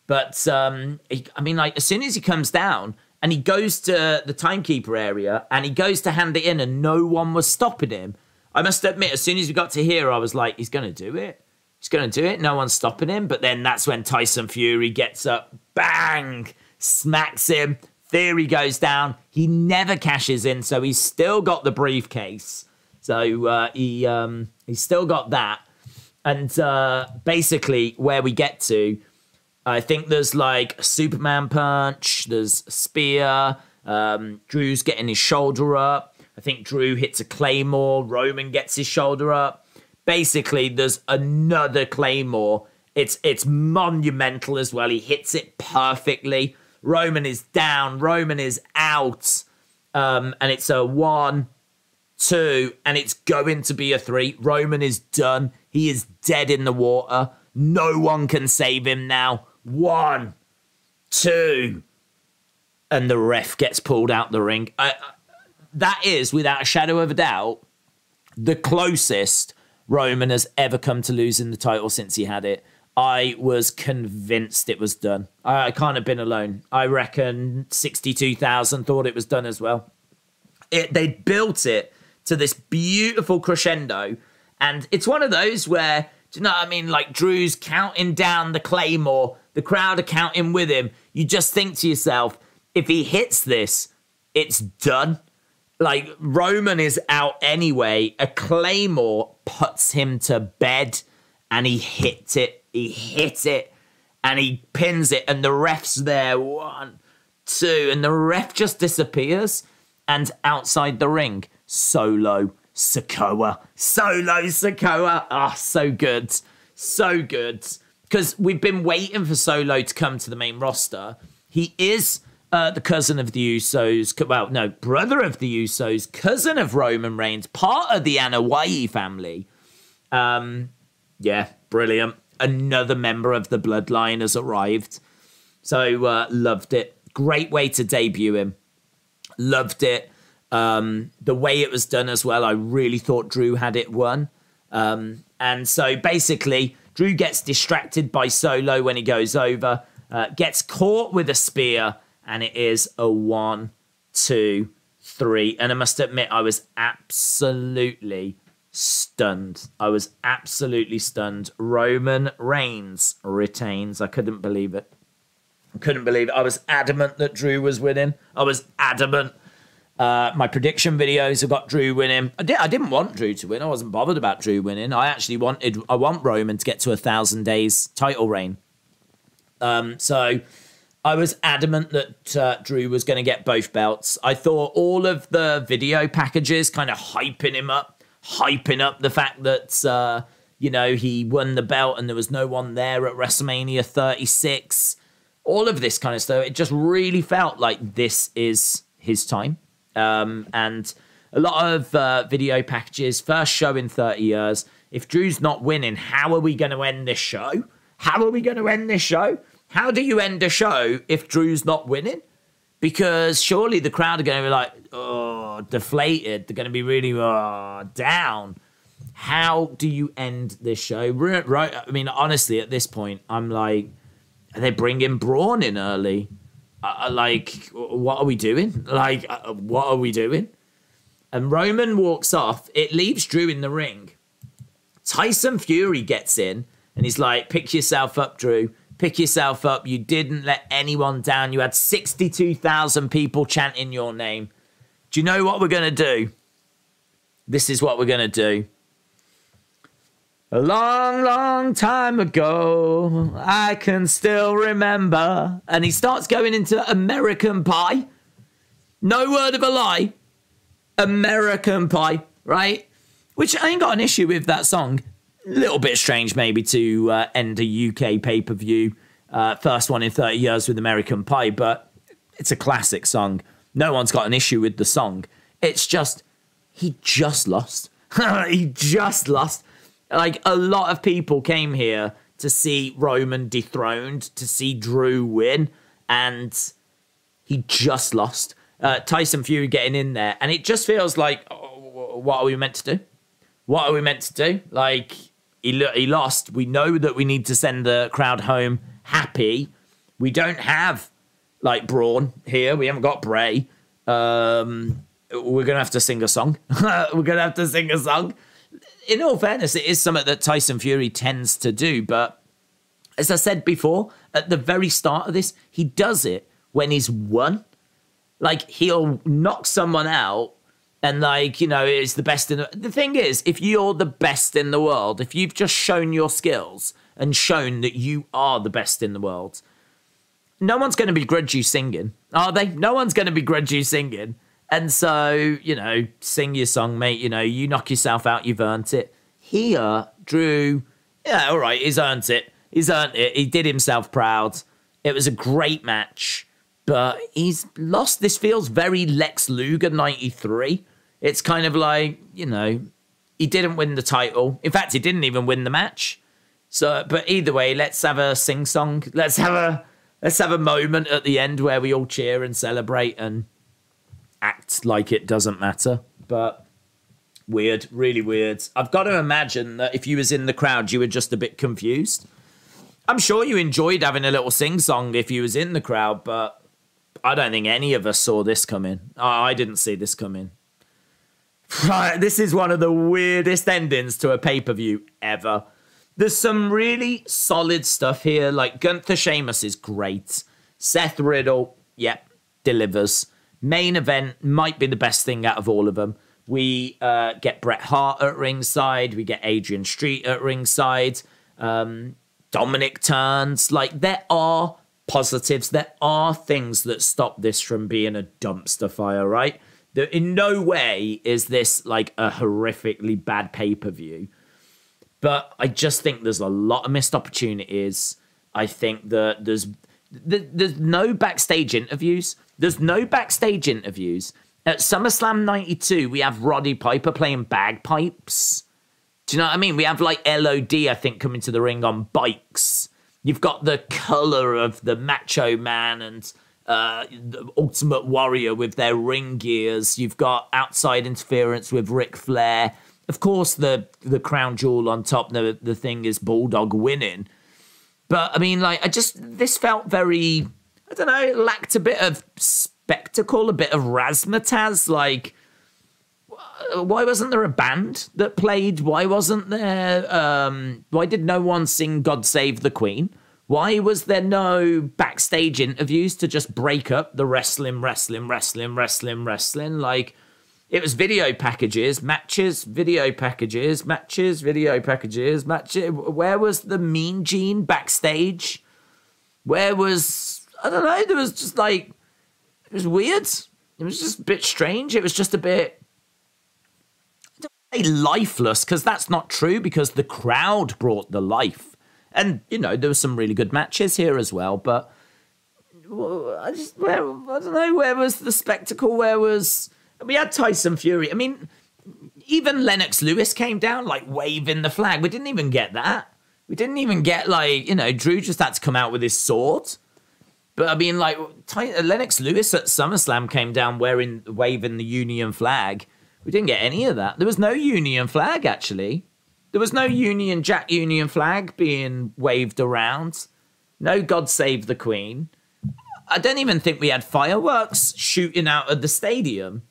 but um, he, I mean, like as soon as he comes down and he goes to the timekeeper area and he goes to hand it in, and no one was stopping him. I must admit, as soon as we got to here, I was like, he's going to do it. He's going to do it. No one's stopping him. But then that's when Tyson Fury gets up, bang, smacks him. Theory goes down. He never cashes in, so he's still got the briefcase. So uh, he um, he's still got that. And uh, basically, where we get to, I think there's like Superman punch. There's spear. Um, Drew's getting his shoulder up. I think Drew hits a claymore. Roman gets his shoulder up. Basically, there's another claymore. It's it's monumental as well. He hits it perfectly. Roman is down, Roman is out, um, and it's a one, two, and it's going to be a three. Roman is done. He is dead in the water. No one can save him now. One, two, and the ref gets pulled out the ring. I, that is, without a shadow of a doubt, the closest Roman has ever come to losing the title since he had it. I was convinced it was done. I, I can't have been alone. I reckon 62,000 thought it was done as well. It, they built it to this beautiful crescendo. And it's one of those where, do you know what I mean? Like Drew's counting down the Claymore, the crowd are counting with him. You just think to yourself, if he hits this, it's done. Like Roman is out anyway. A Claymore puts him to bed and he hits it he hits it and he pins it, and the ref's there. One, two, and the ref just disappears. And outside the ring, solo Sikoa. Solo Sikoa. Ah, oh, so good. So good. Because we've been waiting for Solo to come to the main roster. He is uh, the cousin of the Usos. Well, no, brother of the Usos, cousin of Roman Reigns, part of the Anoa'i family. Um, yeah, brilliant. Another member of the bloodline has arrived. So uh, loved it. Great way to debut him. Loved it. Um, the way it was done as well, I really thought Drew had it won. Um, and so basically, Drew gets distracted by Solo when he goes over, uh, gets caught with a spear, and it is a one, two, three. And I must admit, I was absolutely stunned. I was absolutely stunned. Roman Reigns retains. I couldn't believe it. I couldn't believe it. I was adamant that Drew was winning. I was adamant. Uh, my prediction videos have got Drew winning. I, did, I didn't want Drew to win. I wasn't bothered about Drew winning. I actually wanted. I want Roman to get to a thousand days title reign. Um, so I was adamant that uh, Drew was going to get both belts. I thought all of the video packages kind of hyping him up, hyping up the fact that uh, you know he won the belt and there was no one there at WrestleMania 36 all of this kind of stuff. It just really felt like this is his time. Um, and a lot of uh, video packages, first show in 30 years. If Drew's not winning, how are we going to end this show? How are we going to end this show? How do you end a show if Drew's not winning? Because surely the crowd are going to be like, oh, deflated. They're going to be really oh, down. How do you end this show? Right. I mean, honestly, at this point, I'm like, are they bringing Braun in early? Uh, uh, like, what are we doing? Like, uh, what are we doing? And Roman walks off. It leaves Drew in the ring. Tyson Fury gets in and he's like, pick yourself up, Drew. Pick yourself up. You didn't let anyone down. You had 62,000 people chanting your name. Do you know what we're going to do? This is what we're going to do. A long, long time ago, I can still remember. And he starts going into American Pie. No word of a lie. American Pie, right? Which I ain't got an issue with that song. Little bit strange, maybe, to uh, end a UK pay per view. Uh, first one in 30 years with American Pie, but it's a classic song. No one's got an issue with the song. It's just, he just lost. [LAUGHS] he just lost. Like a lot of people came here to see Roman dethroned, to see Drew win, and he just lost. Uh, Tyson Fury getting in there, and it just feels like, oh, what are we meant to do? What are we meant to do? Like he he lost. We know that we need to send the crowd home happy. We don't have like Braun here. We haven't got Bray. Um, we're gonna have to sing a song. [LAUGHS] we're gonna have to sing a song in all fairness, it is something that Tyson Fury tends to do. But as I said before, at the very start of this, he does it when he's won. Like he'll knock someone out and like you know is the best in the the thing is if you're the best in the world if you've just shown your skills and shown that you are the best in the world no one's going to begrudge you singing are they no one's going to begrudge you singing and so, you know, sing your song, mate. You know, you knock yourself out, you've earned it. Here, Drew, yeah, all right, he's earned it. He's earned it. He did himself proud. It was a great match, but he's lost. This feels very Lex Luger 93. It's kind of like, you know, he didn't win the title. In fact, he didn't even win the match. So, but either way, let's have a sing song. Let's have a let's have a moment at the end where we all cheer and celebrate and act like it doesn't matter. But weird, really weird. I've got to imagine that if you was in the crowd, you were just a bit confused. I'm sure you enjoyed having a little sing song if you was in the crowd, but I don't think any of us saw this coming. I didn't see this coming. This is one of the weirdest endings to a pay per view ever. There's some really solid stuff here. Like Gunther Sheamus is great. Seth Riddle, yep, delivers. Main event might be the best thing out of all of them. We uh, get Bret Hart at ringside. We get Adrian Street at ringside. Um, Dominik turns. Like there are positives. There are things that stop this from being a dumpster fire, right? There, in no way is this like a horrifically bad pay per view. But I just think there's a lot of missed opportunities. I think that there's there's no backstage interviews. There's no backstage interviews. At SummerSlam 92, we have Roddy Piper playing bagpipes. Do you know what I mean? We have like LOD, I think, coming to the ring on bikes. You've got the color of the Macho Man and uh, Ultimate Warrior with their ring gears. You've got outside interference with Ric Flair. Of course, the the crown jewel on top. The the thing is Bulldog winning. But I mean, like, I just this felt very. I don't know. Lacked a bit of spectacle, a bit of razzmatazz. Like, why wasn't there a band that played? Why wasn't there? Um, why did no one sing "God Save the Queen"? Why was there no backstage interviews to just break up the wrestling, wrestling, wrestling, wrestling, wrestling? Like, it was video packages, matches, video packages, matches, video packages, matches. Where was the Mean Gene backstage? Where was I don't know? There was just like it was weird. It was just a bit strange. It was just a bit lifeless because that's not true because the crowd brought the life. And you know there were some really good matches here as well, but I just where, I don't know where was the spectacle? Where was we had Tyson Fury. I mean, even Lennox Lewis came down like waving the flag. We didn't even get that. We didn't even get like you know Drew just had to come out with his sword. But I mean, like Ty- uh, Lennox Lewis at SummerSlam came down wearing waving the Union flag. We didn't get any of that. There was no Union flag actually. There was no Union Jack Union flag being waved around. No God Save the Queen. I don't even think we had fireworks shooting out of the stadium.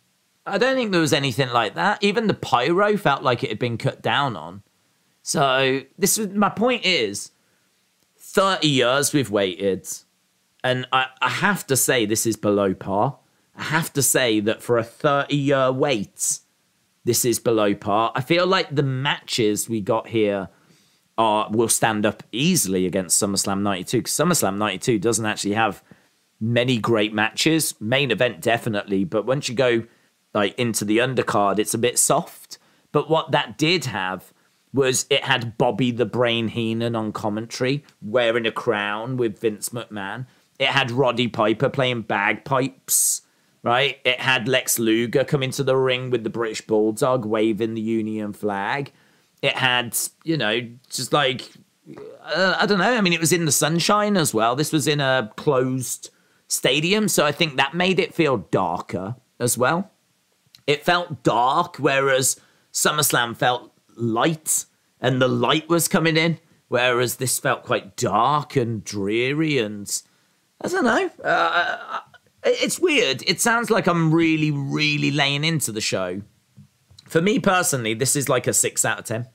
I don't think there was anything like that. Even the pyro felt like it had been cut down on. So this was my point is 30 years we've waited. And I, I have to say this is below par. I have to say that for a 30 year wait, this is below par. I feel like the matches we got here are will stand up easily against SummerSlam 92 because SummerSlam 92 doesn't actually have many great matches. Main event definitely, but once you go like into the undercard, it's a bit soft. But what that did have was it had Bobby the Brain Heenan on commentary, wearing a crown with Vince McMahon. It had Roddy Piper playing bagpipes, right? It had Lex Luger come into the ring with the British Bulldog waving the Union flag. It had, you know, just like, uh, I don't know. I mean, it was in the sunshine as well. This was in a closed stadium. So I think that made it feel darker as well. It felt dark, whereas SummerSlam felt light and the light was coming in, whereas this felt quite dark and dreary and I don't know. Uh, it's weird. It sounds like I'm really, really laying into the show. For me personally, this is like a six out of ten.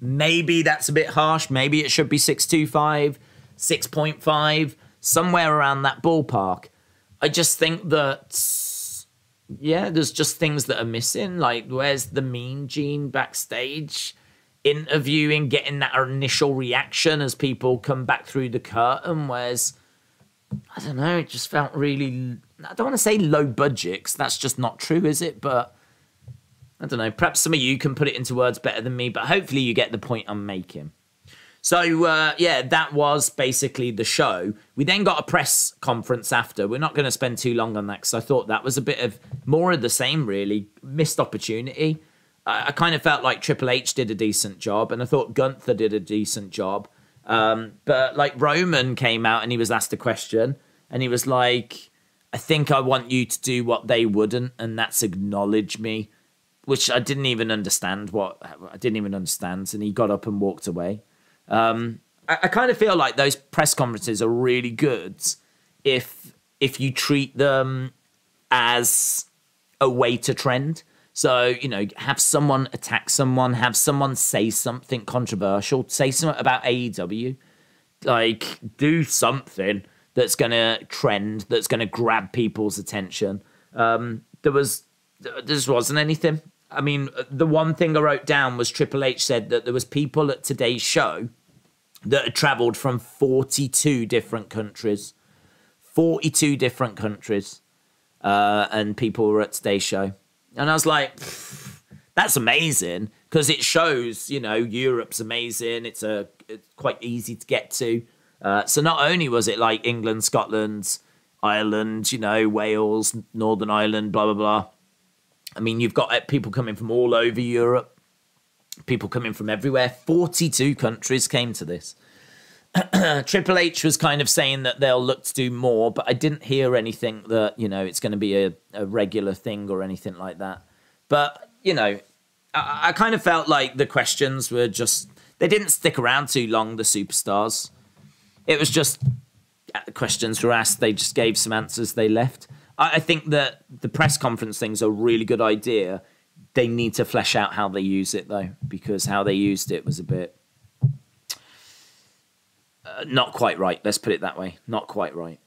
Maybe that's a bit harsh. Maybe it should be 625, 6.5, somewhere around that ballpark. I just think that yeah, there's just things that are missing. Like, where's the mean gene backstage? Interviewing, getting that initial reaction as people come back through the curtain. Where's, I don't know, it just felt really, I don't want to say low budget, cause that's just not true, is it? But I don't know, perhaps some of you can put it into words better than me, but hopefully you get the point I'm making. So uh, yeah, that was basically the show. We then got a press conference after. We're not going to spend too long on that because I thought that was a bit of more of the same, really missed opportunity. I, I kind of felt like Triple H did a decent job, and I thought Gunther did a decent job. Um, but like Roman came out and he was asked a question, and he was like, "I think I want you to do what they wouldn't, and that's acknowledge me." Which I didn't even understand. What I didn't even understand, and he got up and walked away. Um, I, I kind of feel like those press conferences are really good if if you treat them as a way to trend. So, you know, have someone attack someone, have someone say something controversial, say something about AEW, like do something that's going to trend, that's going to grab people's attention. Um, there was, there just wasn't anything. I mean, the one thing I wrote down was Triple H said that there was people at today's show that had travelled from 42 different countries. 42 different countries. Uh, and people were at today's show. And I was like, that's amazing because it shows, you know, Europe's amazing. It's a it's quite easy to get to. Uh, so not only was it like England, Scotland, Ireland, you know, Wales, Northern Ireland, blah blah blah. I mean, you've got uh, people coming from all over Europe, people coming from everywhere. Forty-two countries came to this. [CLEARS THROAT] Triple H was kind of saying that they'll look to do more, but I didn't hear anything that you know it's going to be a, a regular thing or anything like that. But you know, I, I kind of felt like the questions were just they didn't stick around too long. The superstars, it was just uh, questions were asked. They just gave some answers. They left. I, I think that the press conference thing's a really good idea. They need to flesh out how they use it though, because how they used it was a bit uh, not quite right. Let's put it that way. Not quite right.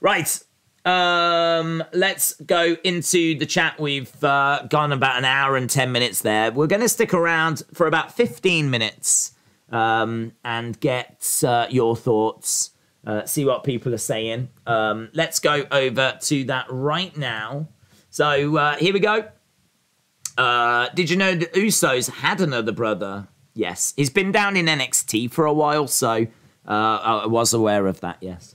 Right. Um, let's go into the chat. We've uh, gone about an hour and 10 minutes there. We're going to stick around for about 15 minutes um, and get uh, your thoughts, uh, see what people are saying. Um, let's go over to that right now. So uh, here we go. Uh, did you know the Usos had another brother? Yes. He's been down in NXT for a while, so uh, I was aware of that, yes.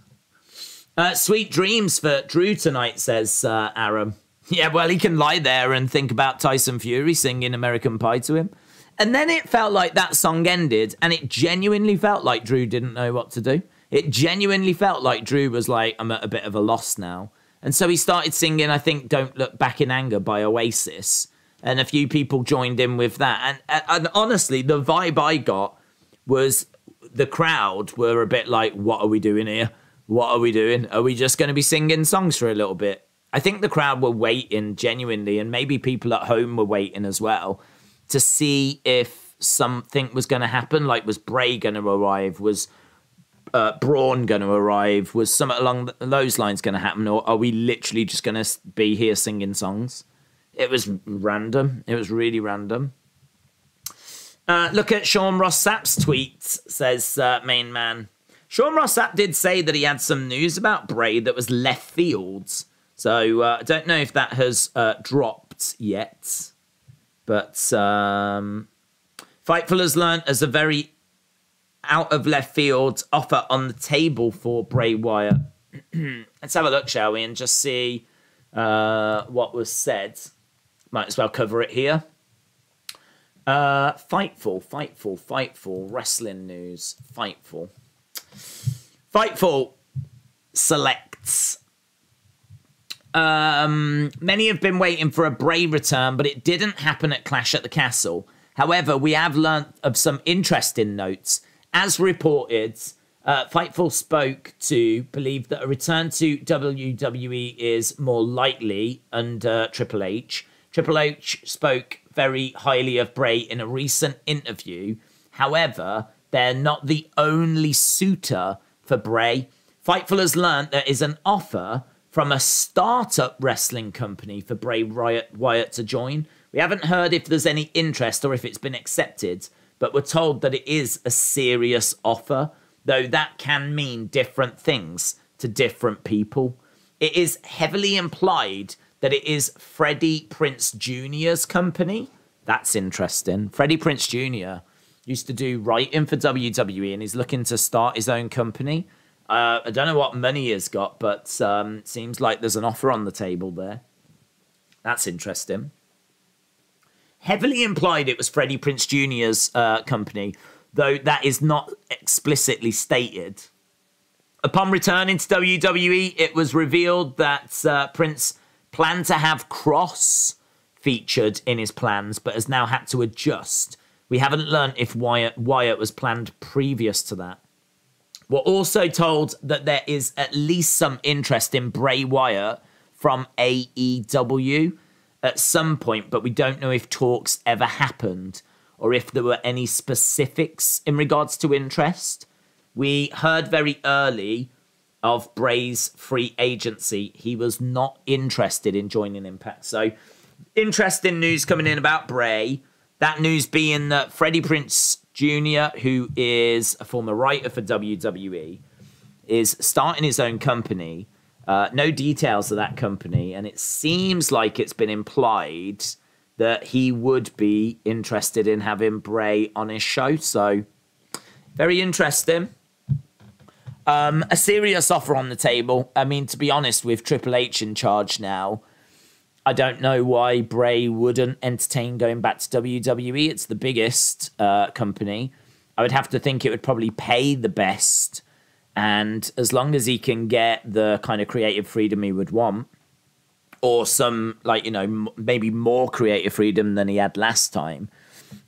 Uh, sweet dreams for Drew tonight, says uh, Aram. Yeah, well, he can lie there and think about Tyson Fury singing American Pie to him. And then it felt like that song ended, and it genuinely felt like Drew didn't know what to do. It genuinely felt like Drew was like, I'm at a bit of a loss now. And so he started singing, I think, Don't Look Back in Anger by Oasis. And a few people joined in with that. And, and honestly, the vibe I got was the crowd were a bit like, What are we doing here? What are we doing? Are we just going to be singing songs for a little bit? I think the crowd were waiting genuinely, and maybe people at home were waiting as well to see if something was going to happen. Like, was Bray going to arrive? Was uh, Braun going to arrive? Was something along those lines going to happen? Or are we literally just going to be here singing songs? It was random. It was really random. Uh, look at Sean Ross Sapp's tweet, says uh, Main Man. Sean Ross Sapp did say that he had some news about Bray that was left fields. So uh, I don't know if that has uh, dropped yet. But um, Fightful has learned as a very out of left field offer on the table for Bray Wyatt. [CLEARS THROAT] Let's have a look, shall we, and just see uh, what was said. Might as well cover it here. Uh, Fightful, Fightful, Fightful, wrestling news, Fightful. Fightful selects. Um, many have been waiting for a Bray return, but it didn't happen at Clash at the Castle. However, we have learnt of some interesting notes. As reported, uh, Fightful spoke to believe that a return to WWE is more likely under Triple H. Triple H spoke very highly of Bray in a recent interview. However, they're not the only suitor for Bray. Fightful has learned there is an offer from a startup wrestling company for Bray Wyatt, Wyatt to join. We haven't heard if there's any interest or if it's been accepted, but we're told that it is a serious offer, though that can mean different things to different people. It is heavily implied that it is Freddie Prinze Jr.'s company. That's interesting. Freddie Prinze Jr used to do writing for WWE and he's looking to start his own company. Uh, I don't know what money he's got, but um, seems like there's an offer on the table there. That's interesting. Heavily implied it was Freddie Prinze Jr.'s uh, company, though that is not explicitly stated. Upon returning to WWE, it was revealed that uh, Prinze planned to have Kross featured in his plans, but has now had to adjust we haven't learned if Wyatt, Wyatt was planned previous to that. We're also told that there is at least some interest in Bray Wyatt from AEW at some point, but we don't know if talks ever happened or if there were any specifics in regards to interest. We heard very early of Bray's free agency. He was not interested in joining Impact. So, interesting news coming in about Bray. That news being that Freddie Prinze Jr., who is a former writer for WWE, is starting his own company. Uh, no details of that company, and it seems like it's been implied that he would be interested in having Bray on his show. So, very interesting. Um, a serious offer on the table. I mean, to be honest, with Triple H in charge now, I don't know why Bray wouldn't entertain going back to WWE. It's the biggest uh, company. I would have to think it would probably pay the best. And as long as he can get the kind of creative freedom he would want, or some, like, you know, m- maybe more creative freedom than he had last time,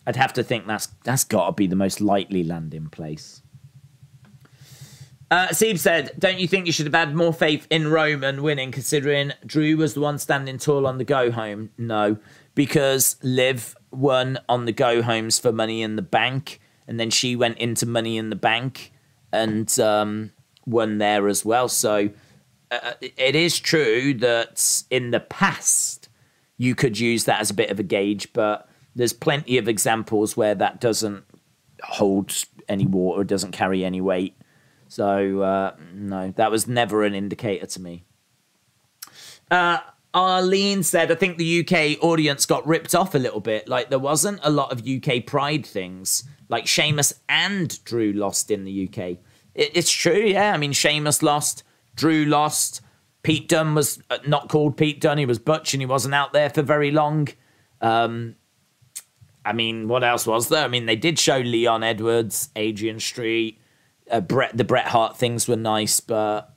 I'd have to think that's that's got to be the most likely landing place. Uh, said, "Don't you think you should have had more faith in Roman winning, considering Drew was the one standing tall on the go home?" No, because Liv won on the go homes for Money in the Bank, and then she went into Money in the Bank and um, won there as well. So uh, it is true that in the past you could use that as a bit of a gauge, but there's plenty of examples where that doesn't hold any water, doesn't carry any weight. So uh, no, that was never an indicator to me. Uh, Arlene said, I think the UK audience got ripped off a little bit. Like there wasn't a lot of UK pride things. Like Sheamus and Drew lost in the UK. It, it's true, yeah. I mean, Sheamus lost, Drew lost. Pete Dunne was uh, not called Pete Dunne. He was Butch and he wasn't out there for very long. Um, I mean, what else was there? I mean, they did show Leon Edwards, Adrian Street, uh, Bret. The Bret Hart things were nice, but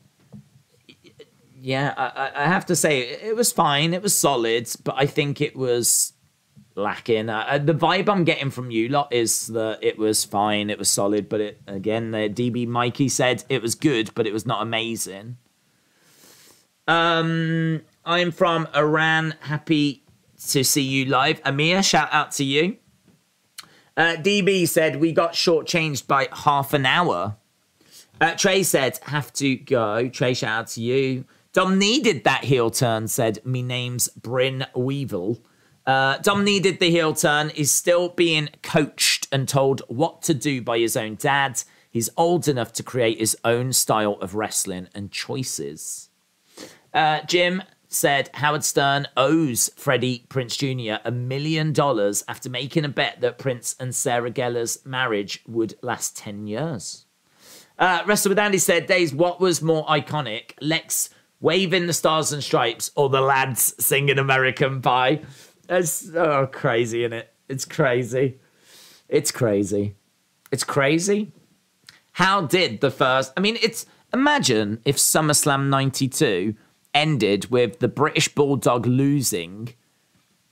yeah, I, I have to say it was fine. It was solid, but I think it was lacking. Uh, the vibe I'm getting from you lot is that it was fine, it was solid, but it again, the DB Mikey said it was good, but it was not amazing. Um, I'm from Iran. Happy to see you live. Amir, shout out to you. Uh, DB said we got shortchanged by half an hour. Uh, Trey said have to go. Trey, shout out to you. Dom needed that heel turn. Said me name's Bryn Weevil. Uh, Dom needed the heel turn. Is still being coached and told what to do by his own dad. He's old enough to create his own style of wrestling and choices. Uh, Jim said Howard Stern owes Freddie Prinze Jr. a million dollars after making a bet that Prinze and Sarah Gellar's marriage would last 10 years. Uh, Wrestle with Andy said, Days, what was more iconic? Lex waving the stars and stripes or the lads singing American Pie? It's oh, crazy, isn't it? It's crazy. It's crazy. It's crazy. How did the first. I mean, it's. Imagine if SummerSlam 92 ended with the British Bulldog losing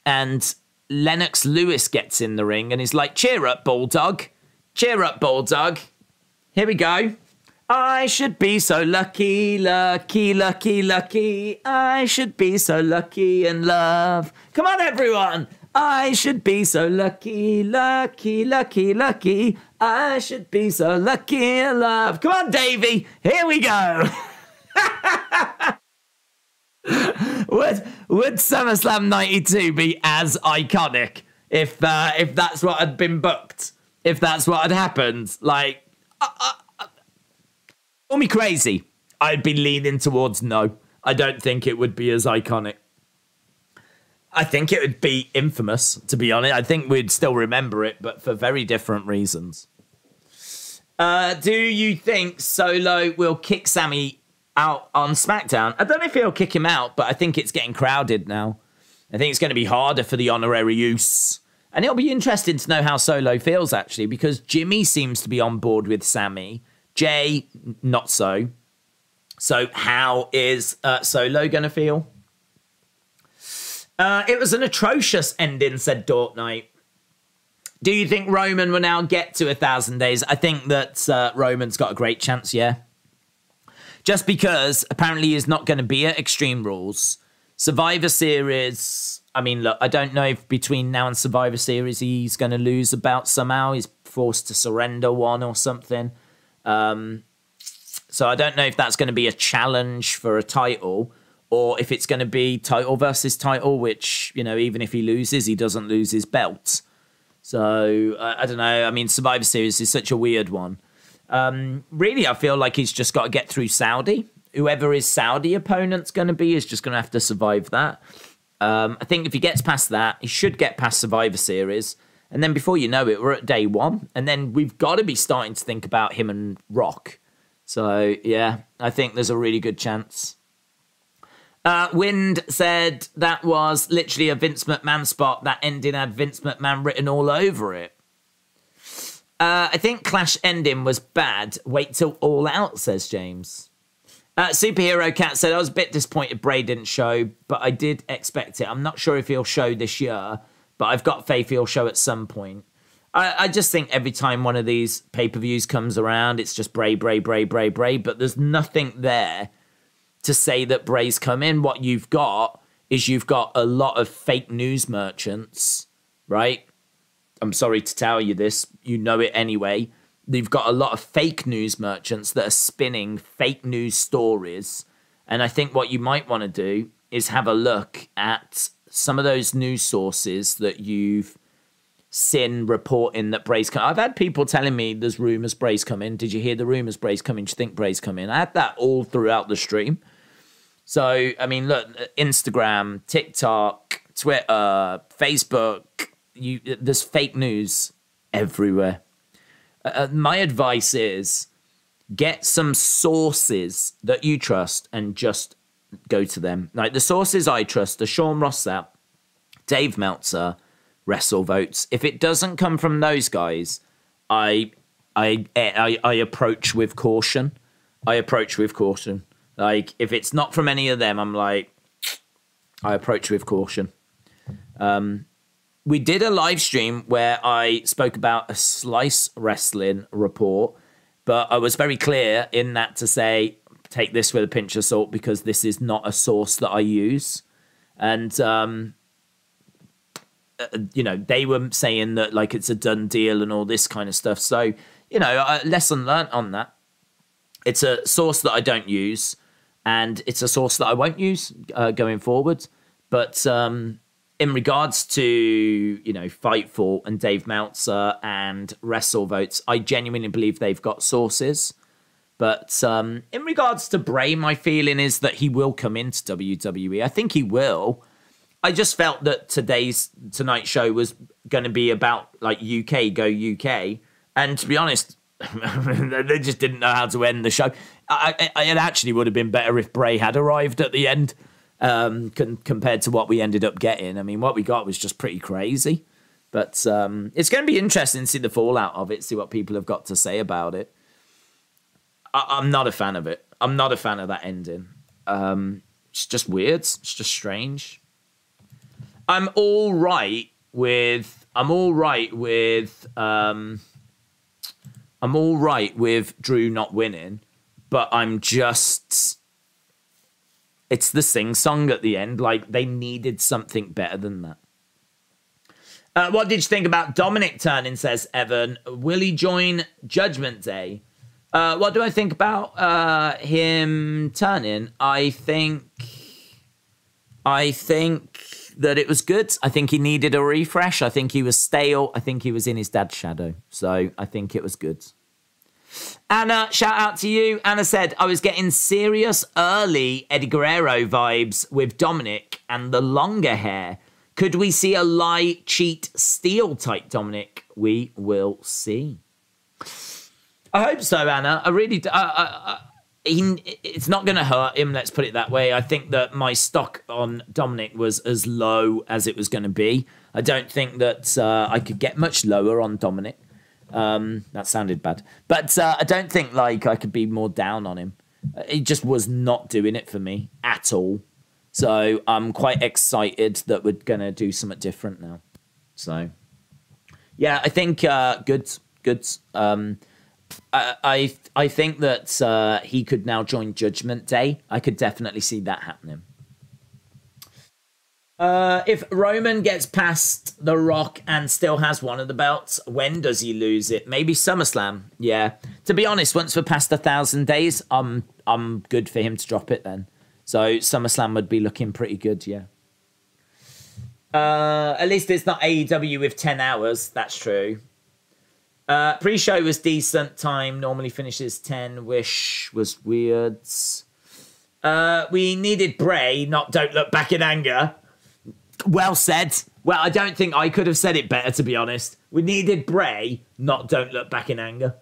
and Lennox Lewis gets in the ring and he's like, cheer up, Bulldog. Cheer up, Bulldog. Here we go. I should be so lucky, lucky, lucky, lucky. I should be so lucky in love. Come on, everyone. I should be so lucky, lucky, lucky, lucky. I should be so lucky in love. Come on, Davey. Here we go. [LAUGHS] would would SummerSlam '92 be as iconic if uh, if that's what had been booked? If that's what had happened? Like, uh, call me crazy. I'd be leaning towards no. I don't think it would be as iconic. I think it would be infamous, to be honest. I think we'd still remember it, but for very different reasons. Uh, do you think Solo will kick Sami out on SmackDown. I don't know if he'll kick him out, but I think it's getting crowded now. I think it's going to be harder for the honorary Uce. And it'll be interesting to know how Solo feels actually, because Jimmy seems to be on board with Sami. Jey, not so. So, how is uh, Solo going to feel? Uh, it was an atrocious ending, said Dort Knight. Do you think Roman will now get to a thousand days? I think that uh, Roman's got a great chance, yeah just because apparently he's not going to be at Extreme Rules. Survivor Series. I mean, look, I don't know if between now and Survivor Series he's going to lose about somehow. He's forced to surrender one or something. Um, so I don't know if that's going to be a challenge for a title or if it's going to be title versus title, which, you know, even if he loses, he doesn't lose his belt. So uh, I don't know. I mean, Survivor Series is such a weird one. Um, really, I feel like he's just got to get through Saudi. Whoever his Saudi opponent's going to be is just going to have to survive that. Um, I think if he gets past that, he should get past Survivor Series. And then before you know it, we're at day one. And then we've got to be starting to think about him and Rock. So, yeah, I think there's a really good chance. Uh, Wind said that was literally a Vince McMahon spot. That ending had Vince McMahon written all over it. Uh, I think Clash ending was bad. Wait till All Out, says James. Uh, Superhero Cat said, I was a bit disappointed Bray didn't show, but I did expect it. I'm not sure if he'll show this year, but I've got faith he'll show at some point. I, I just think every time one of these pay per views comes around, it's just Bray, Bray, Bray, Bray, Bray, but there's nothing there to say that Bray's come in. What you've got is you've got a lot of fake news merchants, right? I'm sorry to tell you this, you know it anyway. You've got a lot of fake news merchants that are spinning fake news stories. And I think what you might want to do is have a look at some of those news sources that you've seen reporting that Bray's come. I've had people telling me there's rumors Bray's coming. Did you hear the rumors Bray's coming? Do you think Bray's coming? I had that all throughout the stream. So, I mean, look, Instagram, TikTok, Twitter, Facebook, you there's fake news everywhere. Uh, uh, my advice is get some sources that you trust and just go to them. Like the sources I trust are Sean Ross Sapp, Dave Meltzer, Wrestle Votes. If it doesn't come from those guys, I I I, I approach with caution. I approach with caution. Like if it's not from any of them, I'm like, I approach with caution. Um, we did a live stream where I spoke about a slice wrestling report, but I was very clear in that to say take this with a pinch of salt because this is not a source that I use. And um, uh, you know, they were saying that like it's a done deal and all this kind of stuff. So, you know, lesson learned on that. It's a source that I don't use and it's a source that I won't use uh, going forward. But um, in regards to you know Fightful and Dave Meltzer and Wrestle Votes, I genuinely believe they've got sources. But um, in regards to Bray, my feeling is that he will come into WWE. I think he will. I just felt that today's tonight show was going to be about like UK go UK, and to be honest, [LAUGHS] they just didn't know how to end the show. I, I, it actually would have been better if Bray had arrived at the end um, con- compared to what we ended up getting. I mean, what we got was just pretty crazy. But um, it's going to be interesting to see the fallout of it, see what people have got to say about it. I- am not a fan of it. I'm not a fan of that ending. Um, it's just weird. It's just strange. I'm all right with. I'm all right with. Um, I'm all right with Drew not winning but I'm just it's the sing song at the end. Like they needed something better than that. Uh, what did you think about Dominik turning? Says Evan. Will he join Judgment Day? Uh, what do I think about uh, him turning? I think, I think that it was good. I think he needed a refresh. I think he was stale. I think he was in his dad's shadow. So I think it was good. Anna, shout out to you. Anna said, I was getting serious early Eddie Guerrero vibes with Dominik and the longer hair. Could we see a lie, cheat, steal type Dominik? We will see. I hope so, Anna. I really do. he, it's not going to hurt him, let's put it that way. I think that my stock on Dominik was as low as it was going to be. I don't think that uh, I could get much lower on Dominik. Um, that sounded bad, but uh, I don't think like I could be more down on him. He just was not doing it for me at all. So I'm quite excited that we're gonna do something different now. So yeah, I think uh, good, good. Um, I, I I think that uh, he could now join Judgment Day. I could definitely see that happening. Uh, if Roman gets past The Rock and still has one of the belts, when does he lose it? Maybe SummerSlam. Yeah. To be honest, once we're past a thousand days, I'm I'm good for him to drop it then. So SummerSlam would be looking pretty good. Yeah. Uh, at least it's not AEW with 10 hours. That's true. Uh, pre-show was decent. Time normally finishes 10. Wish was weird. Uh, we needed Bray, not Don't Look Back in Anger. Well said. Well, I don't think I could have said it better, to be honest. We needed Bray, not Don't Look Back in Anger.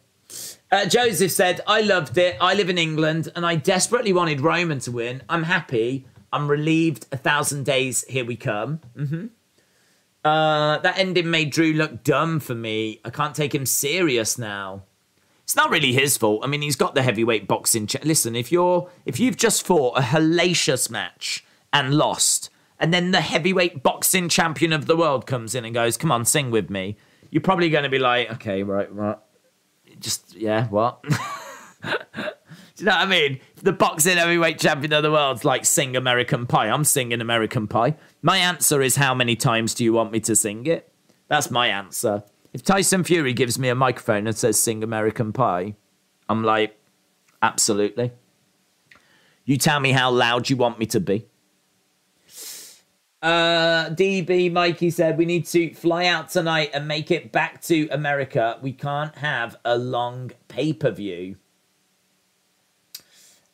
Uh, Joseph said, I loved it. I live in England and I desperately wanted Roman to win. I'm happy. I'm relieved. A thousand days, here we come. Mm-hmm. Uh, that ending made Drew look dumb for me. I can't take him serious now. It's not really his fault. I mean, he's got the heavyweight boxing. Ch- Listen, if you're if you've just fought a hellacious match and lost, and then the heavyweight boxing champion of the world comes in and goes, "Come on, sing with me," you're probably going to be like, "Okay, right, right." Just yeah, what? [LAUGHS] Do you know what I mean? The boxing heavyweight champion of the world's like sing American Pie. I'm singing American Pie. My answer is how many times do you want me to sing it? That's my answer. If Tyson Fury gives me a microphone and says sing American Pie, I'm like, absolutely. You tell me how loud you want me to be. Uh, DB Mikey said we need to fly out tonight and make it back to America. We can't have a long pay per view.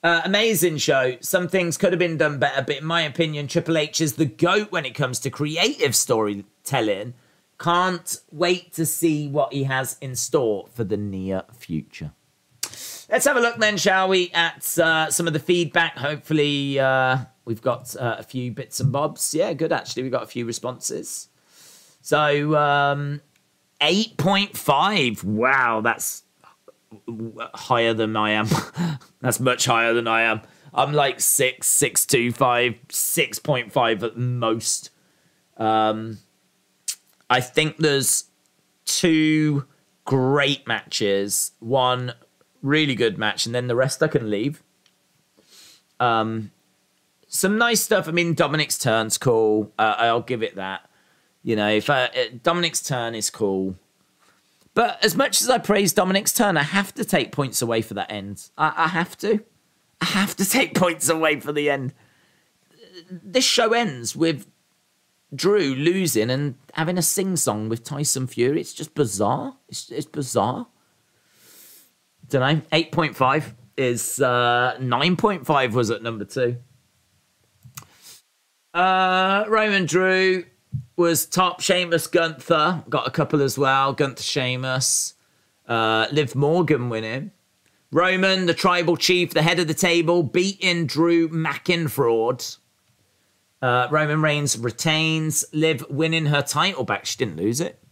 Uh, amazing show. Some things could have been done better, but in my opinion, Triple H is the GOAT when it comes to creative storytelling. Can't wait to see what he has in store for the near future. Let's have a look then, shall we, at uh, some of the feedback. Hopefully, uh, we've got uh, a few bits and bobs. Yeah, good, actually. We've got a few responses. So, um, 8.5. Wow, that's higher than I am. [LAUGHS] That's much higher than I am. I'm like six, six two five, six point five at most. Um, I think there's two great matches, one really good match, and then the rest I can leave. Um, some nice stuff. I mean, Dominik's turn's cool. Uh, I'll give it that. You know, if I, uh, Dominik's turn is cool. But as much as I praise Dominik's turn, I have to take points away for that end. I, I have to. I have to [LAUGHS] take points away for the end. This show ends with Drew losing and having a sing song with Tyson Fury. It's just bizarre. It's, it's bizarre. Don't know. 8.5 is uh, 9.5 was at number two. Uh, Roman Drew was top. Sheamus Gunther got a couple as well. Gunther Sheamus. Uh, Liv Morgan winning. Roman, the tribal chief, the head of the table, beating Drew McInfraud. Uh, Roman Reigns retains. Liv winning her title back. She didn't lose it.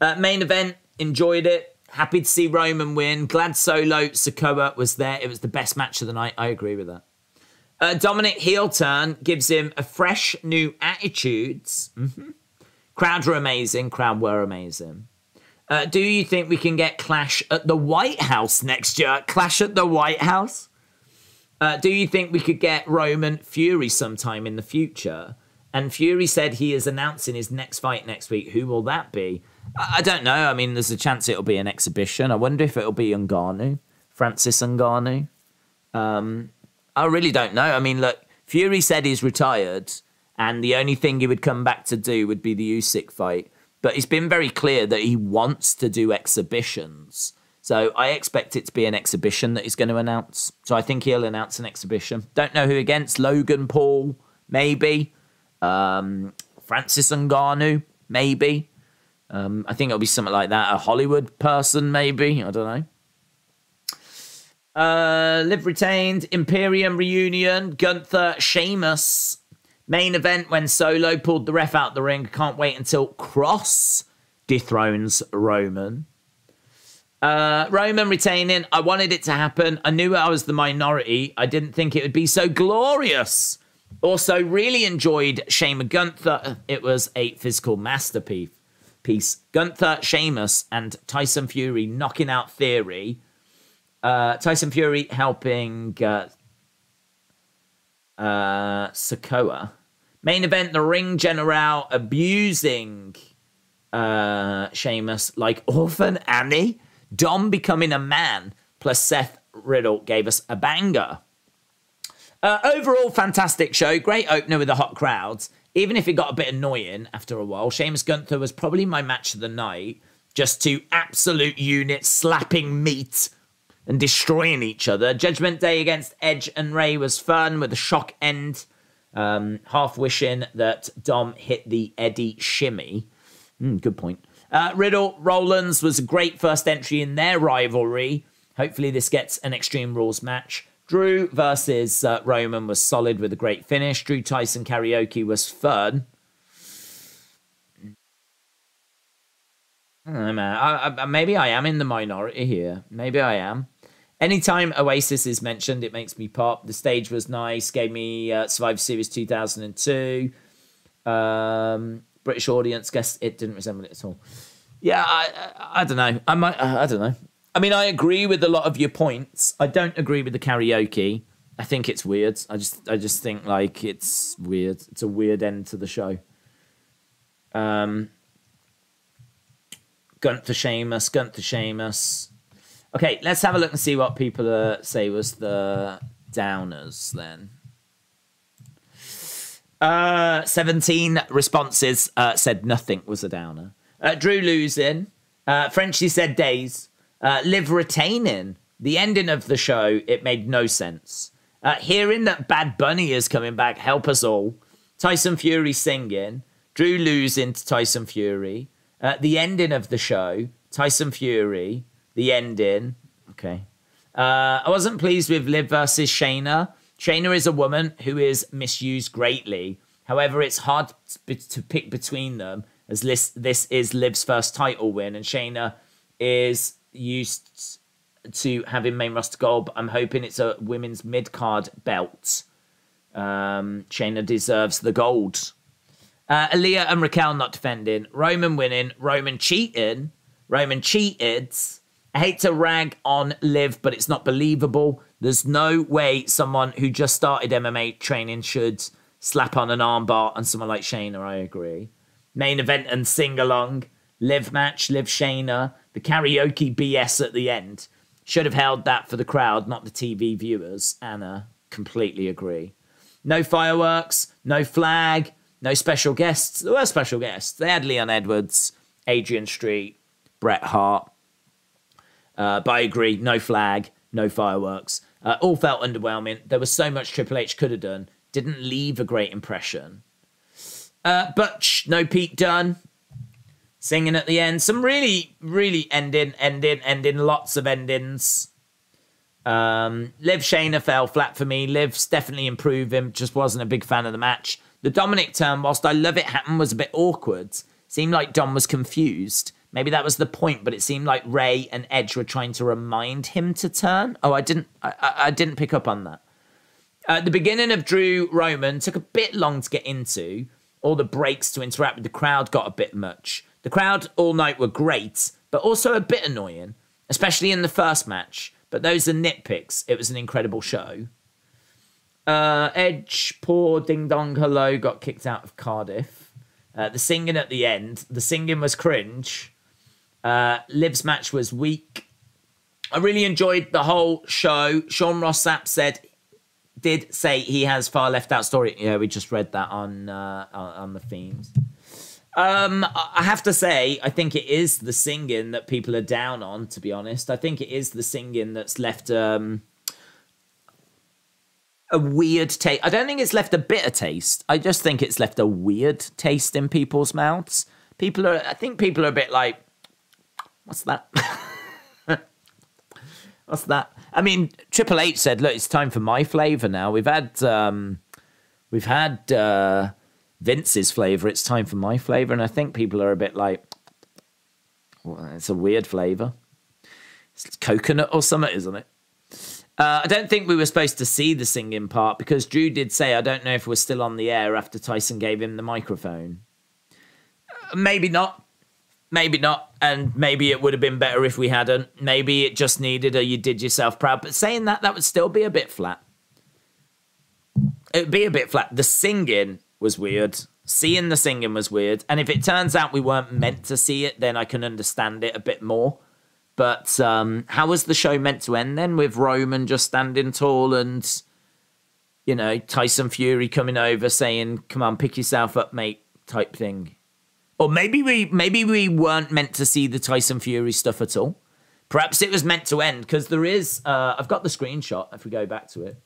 Uh, main event, enjoyed it. Happy to see Roman win. Glad Solo Sikoa was there. It was the best match of the night. I agree with that. Uh, Dominik heel turn gives him a fresh new attitudes. Mm-hmm. Crowd were amazing. Crowd were amazing. Uh, do you think we can get Clash at the White House next year? Clash at the White House? Uh, do you think we could get Roman Fury sometime in the future? And Fury said he is announcing his next fight next week. Who will that be? I, I don't know. I mean, there's a chance it'll be an exhibition. I wonder if it'll be Ngannou, Francis Ngannou. Um, I really don't know. I mean, look, Fury said he's retired, and the only thing he would come back to do would be the Usyk fight. But he's been very clear that he wants to do exhibitions. So I expect it to be an exhibition that he's going to announce. So I think he'll announce an exhibition. Don't know who against. Logan Paul, maybe. Um, Francis Ngannou, maybe. Um, I think it'll be something like that. A Hollywood person, maybe. I don't know. Uh, Liv retained. Imperium reunion. Gunther, Sheamus. Main event when Solo pulled the ref out the ring. Can't wait until Kross dethrones Roman. Uh, Roman retaining. I wanted it to happen. I knew I was the minority. I didn't think it would be so glorious. Also, really enjoyed Sheamus Gunther. It was a physical masterpiece. Piece. Gunther, Sheamus, and Tyson Fury knocking out Theory. Uh, Tyson Fury helping uh, uh, Sikoa. Main event: the Ring General abusing uh, Sheamus like Orphan Annie. Dom becoming a man plus Seth Riddle gave us a banger. Uh, overall, fantastic show. Great opener with the hot crowds. Even if it got a bit annoying after a while, Sheamus Gunther was probably my match of the night. Just two absolute units slapping meat and destroying each other. Judgment Day against Edge and Rey was fun with a shock end. Um, half wishing that Dom hit the Eddie shimmy. Mm, good point. Uh, Riddle Rollins was a great first entry in their rivalry. Hopefully, this gets an Extreme Rules match. Drew versus uh, Roman was solid with a great finish. Drew Tyson karaoke was fun. I don't know, man. I, I, maybe I am in the minority here. Maybe I am. Anytime Oasis is mentioned, it makes me pop. The stage was nice. Gave me uh, Survivor Series 2002. Um, British audience guess it didn't resemble it at all. Yeah, I, I, I don't know. I might. I don't know. I mean, I agree with a lot of your points. I don't agree with the karaoke. I think it's weird. I just, I just think like it's weird. It's a weird end to the show. Um, Gunther Sheamus, Gunther Sheamus. Okay, let's have a look and see what people uh, say was the downers then. Uh, 17 responses uh, said nothing was a downer. Uh, Drew losing. Uh, Frenchie said days. Uh, Liv retaining. The ending of the show, it made no sense. Hearing that Bad Bunny is coming back, help us all. Tyson Fury singing. Drew losing to Tyson Fury. The ending of the show, Tyson Fury. The ending. Okay. Uh, I wasn't pleased with Liv versus Shayna. Shayna is a woman who is misused greatly. However, it's hard to pick between them as this, this is Liv's first title win, and Shayna is used to having main roster gold, but I'm hoping it's a women's mid card belt. Um, Shayna deserves the gold. Uh, Aliyah and Raquel not defending. Roman winning. Roman cheating. Roman cheated. I hate to rag on Liv, but it's not believable. There's no way someone who just started MMA training should slap on an armbar on someone like Shayna. I agree. Main event and sing along. Liv match, Liv Shayna the karaoke BS at the end. Should have held that for the crowd, not the TV viewers. Anna, completely agree. No fireworks, no flag, no special guests. There were special guests. They had Leon Edwards, Adrian Street, Bret Hart. Uh, but I agree, no flag, no fireworks. Uh, all felt underwhelming. There was so much Triple H could have done. Didn't leave a great impression. Uh, Butch, no Pete Dunne singing at the end. Some really, really ending, ending, ending, lots of endings. Um, Liv Shayna fell flat for me. Liv's definitely improving, just wasn't a big fan of the match. The Dominik turn, whilst I love it happen, was a bit awkward. Seemed like Dom was confused. Maybe that was the point, but it seemed like Rey and Edge were trying to remind him to turn. Oh, I didn't, I, I didn't pick up on that. Uh, the beginning of Drew Roman took a bit long to get into. All the breaks to interact with the crowd got a bit much. The crowd all night were great, but also a bit annoying, especially in the first match. But those are nitpicks. It was an incredible show. Uh, Edge, poor Ding Dong Hello, got kicked out of Cardiff. Uh, the singing at the end, the singing was cringe. Uh, Liv's match was weak. I really enjoyed the whole show. Sean Ross Sapp said, did say he has far left out story. Yeah, we just read that on uh, on the themes. Um, I have to say, I think it is the singing that people are down on. To be honest, I think it is the singing that's left um, a weird taste. I don't think it's left a bitter taste. I just think it's left a weird taste in people's mouths. People are. I think people are a bit like, "What's that? [LAUGHS] What's that?" I mean, Triple H said, "Look, it's time for my flavor now." We've had, um, we've had. Uh, Vince's flavor. It's time for my flavor. And I think people are a bit like, well, it's a weird flavor. It's coconut or something, isn't it? Uh, I don't think we were supposed to see the singing part because Drew did say, I don't know if we're still on the air after Tyson gave him the microphone. Uh, maybe not. Maybe not. And maybe it would have been better if we hadn't. Maybe it just needed a you did yourself proud. But saying that, that would still be a bit flat. It would be a bit flat. The singing was weird. Seeing the singing was weird. And if it turns out we weren't meant to see it, then I can understand it a bit more. But um, how was the show meant to end then with Roman just standing tall and you know, Tyson Fury coming over saying, "Come on, pick yourself up, mate," type thing. Or maybe we maybe we weren't meant to see the Tyson Fury stuff at all. Perhaps it was meant to end because there is. Uh, I've got the screenshot. If we go back to it,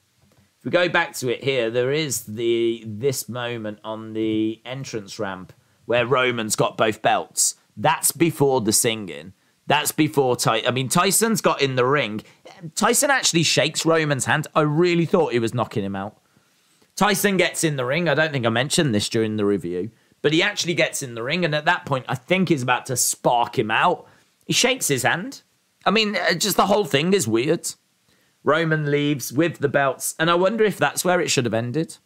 if we go back to it here, there is the this moment on the entrance ramp where Roman's got both belts. That's before the singing. That's before Tyson. I mean, Tyson's got in the ring. Tyson actually shakes Roman's hand. I really thought he was knocking him out. Tyson gets in the ring. I don't think I mentioned this during the review, but he actually gets in the ring, and at that point, I think he's about to spark him out. He shakes his hand. I mean, uh, just the whole thing is weird. Roman leaves with the belts, and I wonder if that's where it should have ended.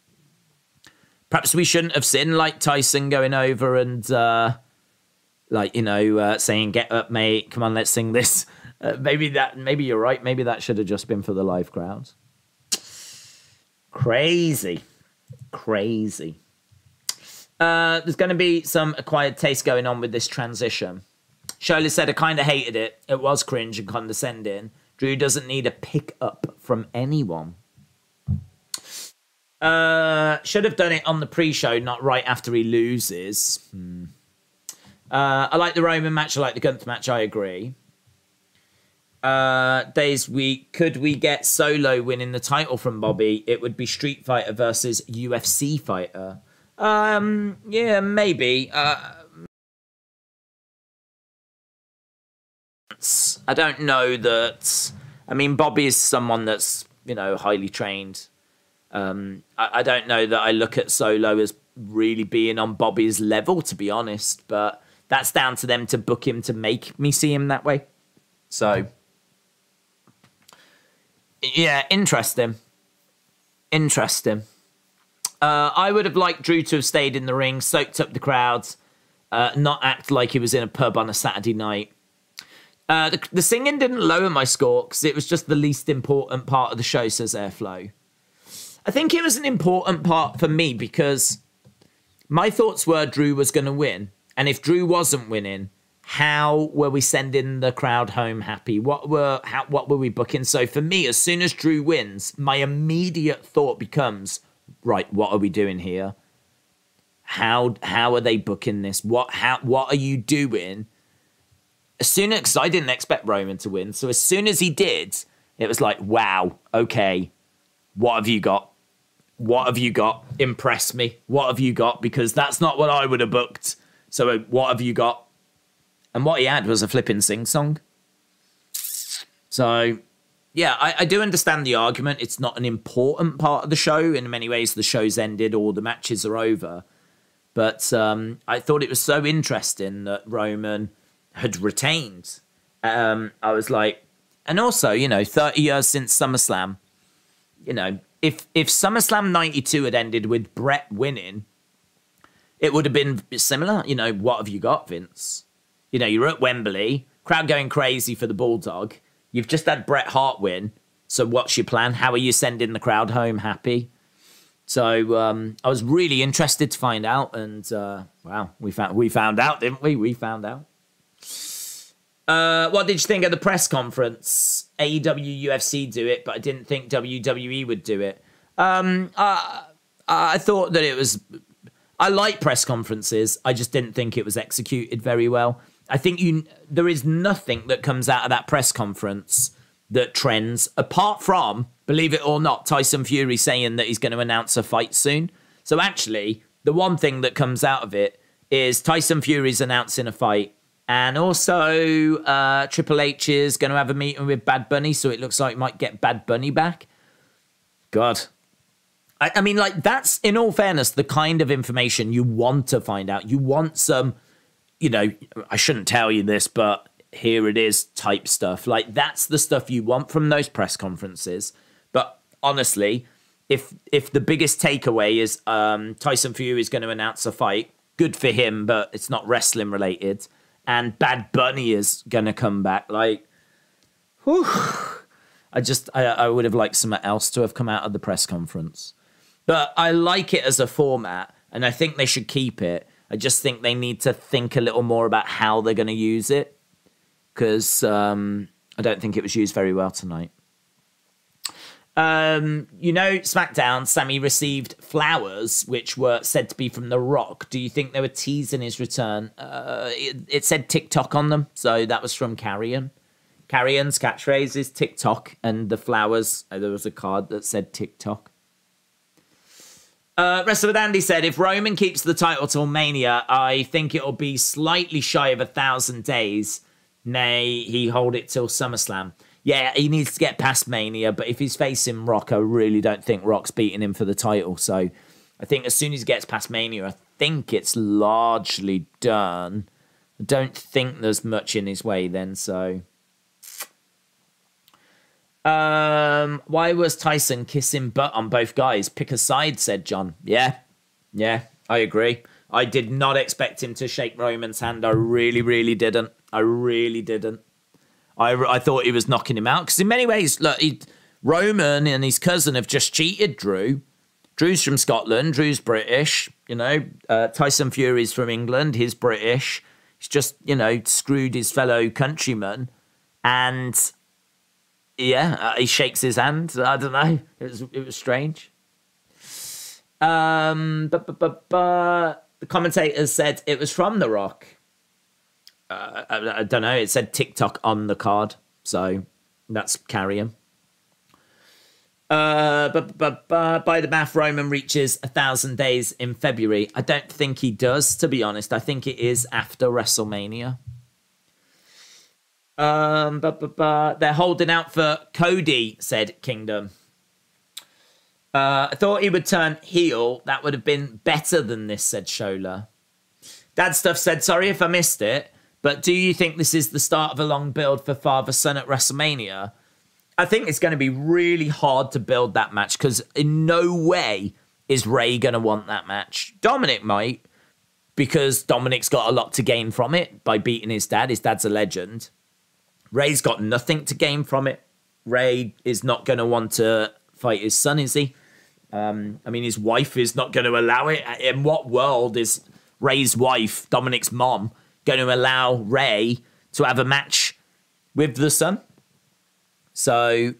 Perhaps we shouldn't have seen like Tyson going over and uh, like you know uh, saying "Get up, mate! Come on, let's sing this." [LAUGHS] Uh, maybe that. Maybe you're right. Maybe that should have just been for the live crowd. Crazy, crazy. Uh, there's going to be some acquired taste going on with this transition. Shola said, I kind of hated it. It was cringe and condescending. Drew doesn't need a pick up from anyone. Uh, should have done it on the pre-show, not right after he loses. Hmm. Uh, I like the Roman match. I like the Gunther match. I agree. Uh, days week. Could we get Solo winning the title from Bobby? It would be Street Fighter versus UFC fighter. Um, yeah, maybe. Uh, I don't know that. I mean, Bobby is someone that's you know highly trained. Um, I, I don't know that I look at Solo as really being on Bobby's level, to be honest. But that's down to them to book him to make me see him that way. So, yeah, interesting. Interesting. Uh, I would have liked Drew to have stayed in the ring, soaked up the crowds, uh, not act like he was in a pub on a Saturday night. Uh, the, the, singing didn't lower my score because it was just the least important part of the show, says Airflow. I think it was an important part for me because my thoughts were Drew was going to win. And if Drew wasn't winning, how were we sending the crowd home happy? What were how, what were we booking? So for me, as soon as Drew wins, my immediate thought becomes, right, what are we doing here? How how are they booking this? What how what are you doing as soon as I didn't expect Roman to win, so as soon as he did, it was like, wow, okay, what have you got? What have you got? Impress me. What have you got? Because that's not what I would have booked. So uh, what have you got? And what he had was a flipping sing song. So yeah, I, I, do understand the argument. It's not an important part of the show. In many ways, the show's ended or the matches are over. But um, I thought it was so interesting that Roman had retained. Um, I was like, and also, you know, 30 years since SummerSlam, you know, if if SummerSlam 92 had ended with Bret winning, it would have been similar. You know, what have you got, Vince? You know, you're at Wembley, crowd going crazy for the Bulldog. You've just had Bret Hart win. So what's your plan? How are you sending the crowd home happy? So um, I was really interested to find out, and uh, wow, we found we found out, didn't we? We found out. Uh, what did you think of the press conference? AEW, UFC do it, but I didn't think WWE would do it. Um, uh, I thought that it was. I like press conferences. I just didn't think it was executed very well. I think you there is nothing that comes out of that press conference that trends apart from, believe it or not, Tyson Fury saying that he's going to announce a fight soon. So actually, the one thing that comes out of it is Tyson Fury's announcing a fight and also, uh, Triple H is going to have a meeting with Bad Bunny, so it looks like might get Bad Bunny back. God. I, I, mean, like, that's, in all fairness, the kind of information you want to find out. You want some, you know, I shouldn't tell you this, but here it is type stuff. Like, that's the stuff you want from those press conferences. But honestly, if if the biggest takeaway is um, Tyson Fury is going to announce a fight, good for him, but it's not wrestling related and Bad Bunny is gonna come back. Like, whew, I just I, I would have liked something else to have come out of the press conference, but I like it as a format, and I think they should keep it. I just think they need to think a little more about how they're going to use it because um, I don't think it was used very well tonight. Um, you know, SmackDown, Sami received flowers, which were said to be from The Rock. Do you think they were teasing his return? Uh, it, it said TikTok on them, so that was from Karrion. Karrion's catchphrase is TikTok, and the flowers, uh, there was a card that said TikTok. Uh, Wrestler with Andy said, if Roman keeps the title till Mania, I think it'll be slightly shy of a thousand days. Nay, he hold it till SummerSlam. Yeah, he needs to get past Mania, but if he's facing Rock, I really don't think Rock's beating him for the title. So I think as soon as he gets past Mania, I think it's largely done. I don't think there's much in his way then, so. Um, why was Tyson kissing butt on both guys? Pick a side, said John. Yeah, yeah, I agree. I did not expect him to shake Roman's hand. I really, really didn't. I really didn't. I, I thought he was knocking him out because in many ways, look, he, Roman and his cousin have just cheated Drew. Drew's from Scotland. Drew's British. You know, uh, Tyson Fury's from England. He's British. He's just you know screwed his fellow countryman, and yeah, uh, he shakes his hand. I don't know. It was it was strange. Um, but, but, but, but the commentators said it was from The Rock. Uh, I, I, don't know. It said TikTok on the card, so that's Karrion. Uh, but, but, but by the math, Roman reaches a thousand days in February. I don't think he does, to be honest. I think it is after WrestleMania. Um, but, but, but they're holding out for Cody, said Kingdom. Uh, I thought he would turn heel. That would have been better than this, said Shola. Dad Stuff said, sorry if I missed it, but do you think this is the start of a long build for father son at WrestleMania? I think it's going to be really hard to build that match because in no way is Rey going to want that match. Dominik might, because Dominik's got a lot to gain from it by beating his dad. His dad's a legend. Rey's got nothing to gain from it. Rey is not going to want to fight his son, is he? Um, I mean, his wife is not going to allow it. In what world is Rey's wife, Dominik's mom, going to allow Rey to have a match with the son? So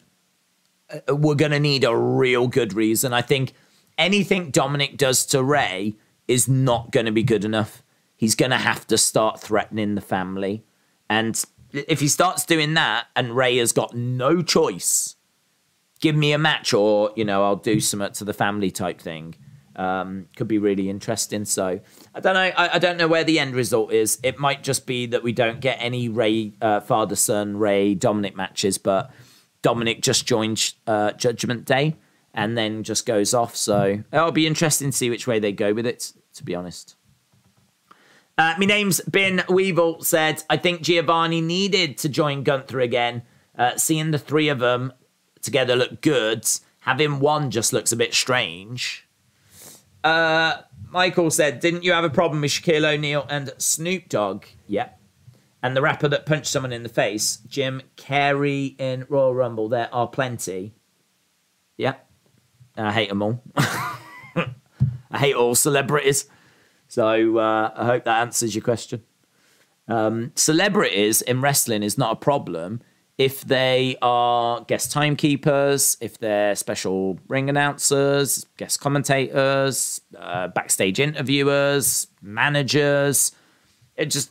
uh, we're going to need a real good reason. I think anything Dominik does to Rey is not going to be good enough. He's going to have to start threatening the family. And if he starts doing that and Rey has got no choice, give me a match or, you know, I'll do some to the family type thing. Um, could be really interesting. So I don't know. I, I, don't know where the end result is. It might just be that we don't get any Rey uh, father son Rey Dominik matches, but Dominik just joined uh, Judgment Day and then just goes off. So it'll be interesting to see which way they go with it. To be honest. Uh, my name's Ben Weevil said, I think Giovanni needed to join Gunther again. Uh, seeing the three of them together look good. Having one just looks a bit strange. Uh, Michael said, Didn't you have a problem with Shaquille O'Neal and Snoop Dogg? Yep. And the rapper that punched someone in the face, Jim Carrey in Royal Rumble. There are plenty. Yep. I hate them all. [LAUGHS] I hate all celebrities. So uh, I hope that answers your question. Um, celebrities in wrestling is not a problem if they are guest timekeepers, if they're special ring announcers, guest commentators, uh, backstage interviewers, managers. It just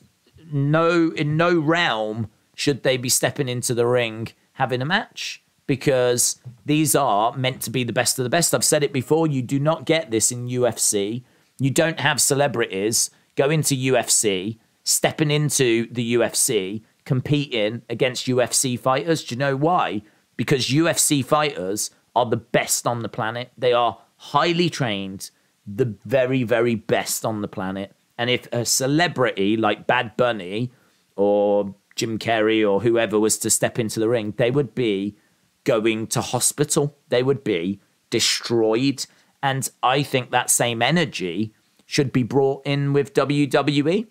no in no realm should they be stepping into the ring having a match because these are meant to be the best of the best. I've said it before. You do not get this in UFC you don't have celebrities going to UFC, stepping into the UFC, competing against UFC fighters. Do you know why? Because UFC fighters are the best on the planet. They are highly trained, the very, very best on the planet. And if a celebrity like Bad Bunny or Jim Carrey or whoever was to step into the ring, they would be going to hospital. They would be destroyed. And I think that same energy should be brought in with WWE.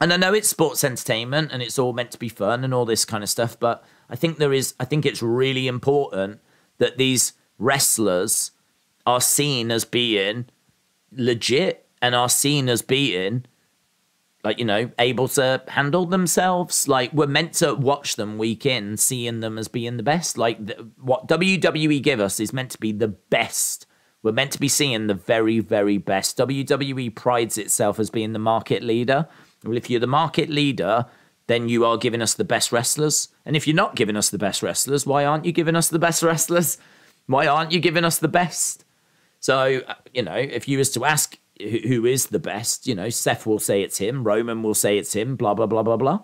And I know it's sports entertainment and it's all meant to be fun and all this kind of stuff, but I think there is, I think it's really important that these wrestlers are seen as being legit and are seen as being like you know able to handle themselves like we're meant to watch them week in seeing them as being the best like what wwe give us is meant to be the best we're meant to be seeing the very very best wwe prides itself as being the market leader well if you're the market leader then you are giving us the best wrestlers and if you're not giving us the best wrestlers why aren't you giving us the best wrestlers why aren't you giving us the best so uh, you know if you was to ask who is the best. You know, Seth will say it's him, Roman will say it's him, blah, blah, blah, blah, blah.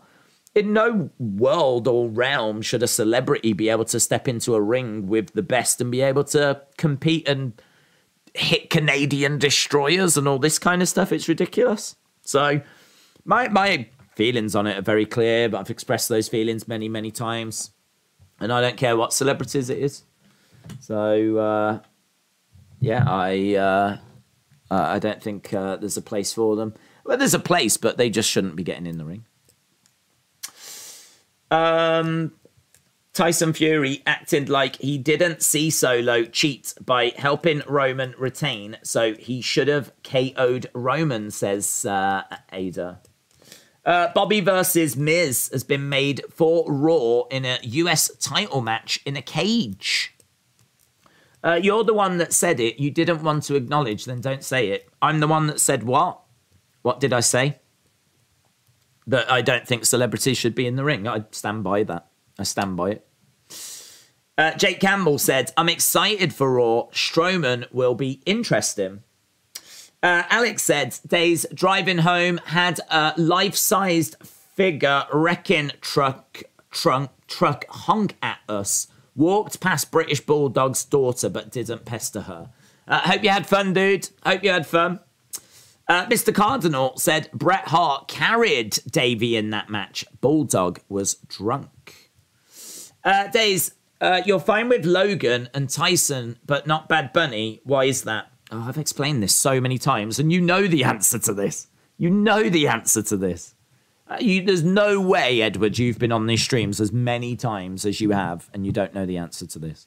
In no world or realm should a celebrity be able to step into a ring with the best and be able to compete and hit Canadian destroyers and all this kind of stuff. It's ridiculous. So, my my feelings on it are very clear, but I've expressed those feelings many, many times. And I don't care what celebrities it is. So, uh, yeah, I uh, I don't think uh, there's a place for them. Well, there's a place, but they just shouldn't be getting in the ring. Um, Tyson Fury acted like he didn't see Solo cheat by helping Roman retain, so he should have KO'd Roman, says uh, Ada. Uh, Bobby versus Miz has been made for Raw in a US title match in a cage. Uh, you're the one that said it. You didn't want to acknowledge, then don't say it. I'm the one that said what? What did I say? That I don't think celebrities should be in the ring. I stand by that. I stand by it. Uh, Jake Campbell said, I'm excited for Raw. Strowman will be interesting. Uh, Alex said, Daze driving home had a life sized figure wrecking truck, trunk, truck honk at us Walked past British Bulldog's daughter, but didn't pester her. Uh, hope you had fun, dude. Hope you had fun. Uh, Mr. Cardinal said Bret Hart carried Davey in that match. Bulldog was drunk. Uh, Daze, uh, you're fine with Logan and Tyson, but not Bad Bunny. Why is that? Oh, I've explained this so many times, and you know the answer to this. You know the answer to this. Uh, you, there's no way, Edward, you've been on these streams as many times as you have, and you don't know the answer to this.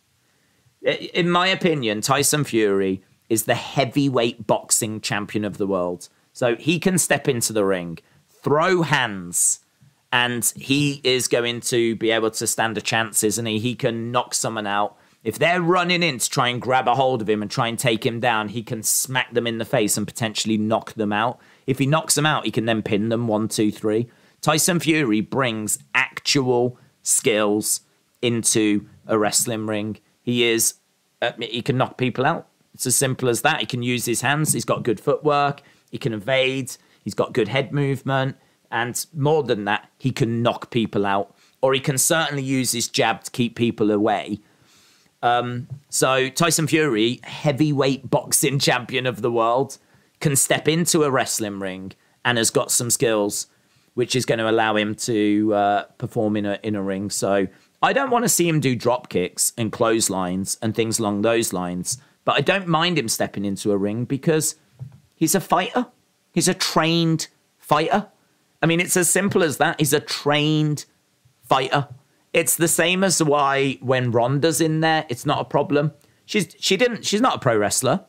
In my opinion, Tyson Fury is the heavyweight boxing champion of the world. So he can step into the ring, throw hands, and he is going to be able to stand a chance, isn't he? He can knock someone out. If they're running in to try and grab a hold of him and try and take him down, he can smack them in the face and potentially knock them out. If he knocks them out, he can then pin them one, two, three. Tyson Fury brings actual skills into a wrestling ring. He is, uh, he can knock people out. It's as simple as that. He can use his hands. He's got good footwork. He can evade. He's got good head movement. And more than that, he can knock people out. Or he can certainly use his jab to keep people away. Um, so Tyson Fury, heavyweight boxing [LAUGHS] champion of the world, can step into a wrestling ring and has got some skills which is going to allow him to uh, perform in a in a ring. So I don't want to see him do drop kicks and clotheslines and things along those lines, but I don't mind him stepping into a ring because he's a fighter. He's a trained fighter. I mean, it's as simple as that. He's a trained fighter. It's the same as why when Ronda's in there, it's not a problem. She's she didn't she's not a pro wrestler.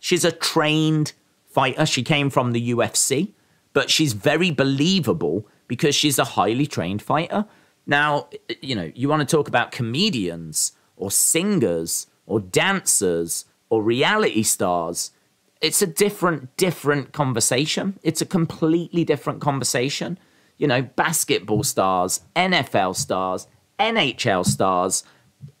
She's a trained fighter. She came from the UFC, but she's very believable because she's a highly trained fighter. Now, you know, you want to talk about comedians or singers or dancers or reality stars. It's a different, different conversation. It's a completely different conversation. You know, basketball stars, NFL stars, NHL stars,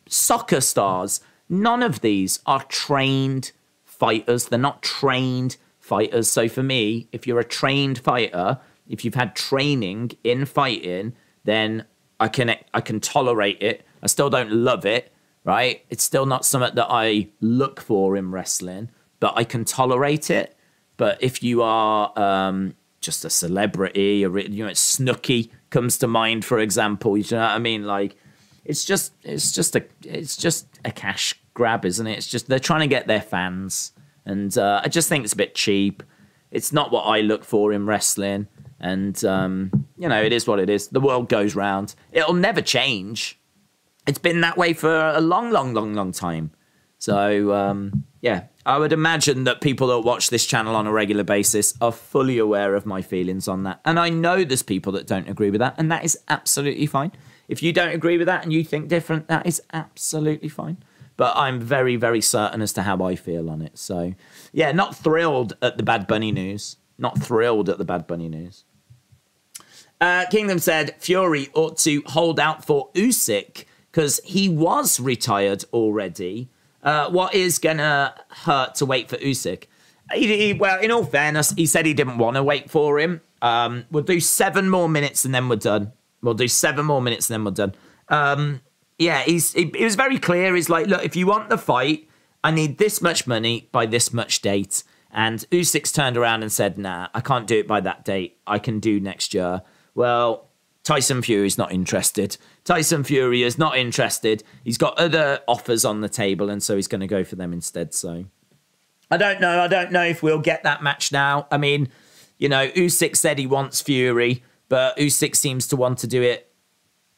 soccer stars, none of these are trained fighters. They're not trained fighters. So for me, if you're a trained fighter, if you've had training in fighting, then I can I can tolerate it. I still don't love it, right? It's still not something that I look for in wrestling, but I can tolerate it. But if you are um, just a celebrity, or you know, Snooki comes to mind, for example. You know what I mean? Like, it's just it's just a it's just a cash grab, isn't it? It's just they're trying to get their fans and uh, I just think it's a bit cheap. It's not what I look for in wrestling, and um, you know, it is what it is. The world goes round. It'll never change. It's been that way for a long, long, long, long time. So um, yeah, I would imagine that people that watch this channel on a regular basis are fully aware of my feelings on that. And I know there's people that don't agree with that, and that is absolutely fine. If you don't agree with that and you think different, that is absolutely fine. But I'm very, very certain as to how I feel on it. So, yeah, not thrilled at the Bad Bunny news. Not thrilled at the Bad Bunny news. Uh, Kingdom said Fury ought to hold out for Usyk because he was retired already. Uh, what is gonna hurt to wait for Usyk? He, he, well, in all fairness, he said he didn't want to wait for him. Um, we'll do seven more minutes and then we're done. We'll do seven more minutes and then we're done. Um, yeah, he's he, he was very clear. He's like, look, if you want the fight, I need this much money by this much date. And Usyk's turned around and said, nah, I can't do it by that date. I can do next year. Well, Tyson Fury's not interested. Tyson Fury is not interested. He's got other offers on the table, and so he's going to go for them instead. So I don't know. I don't know if we'll get that match now. I mean, you know, Usyk said he wants Fury, but Usyk seems to want to do it.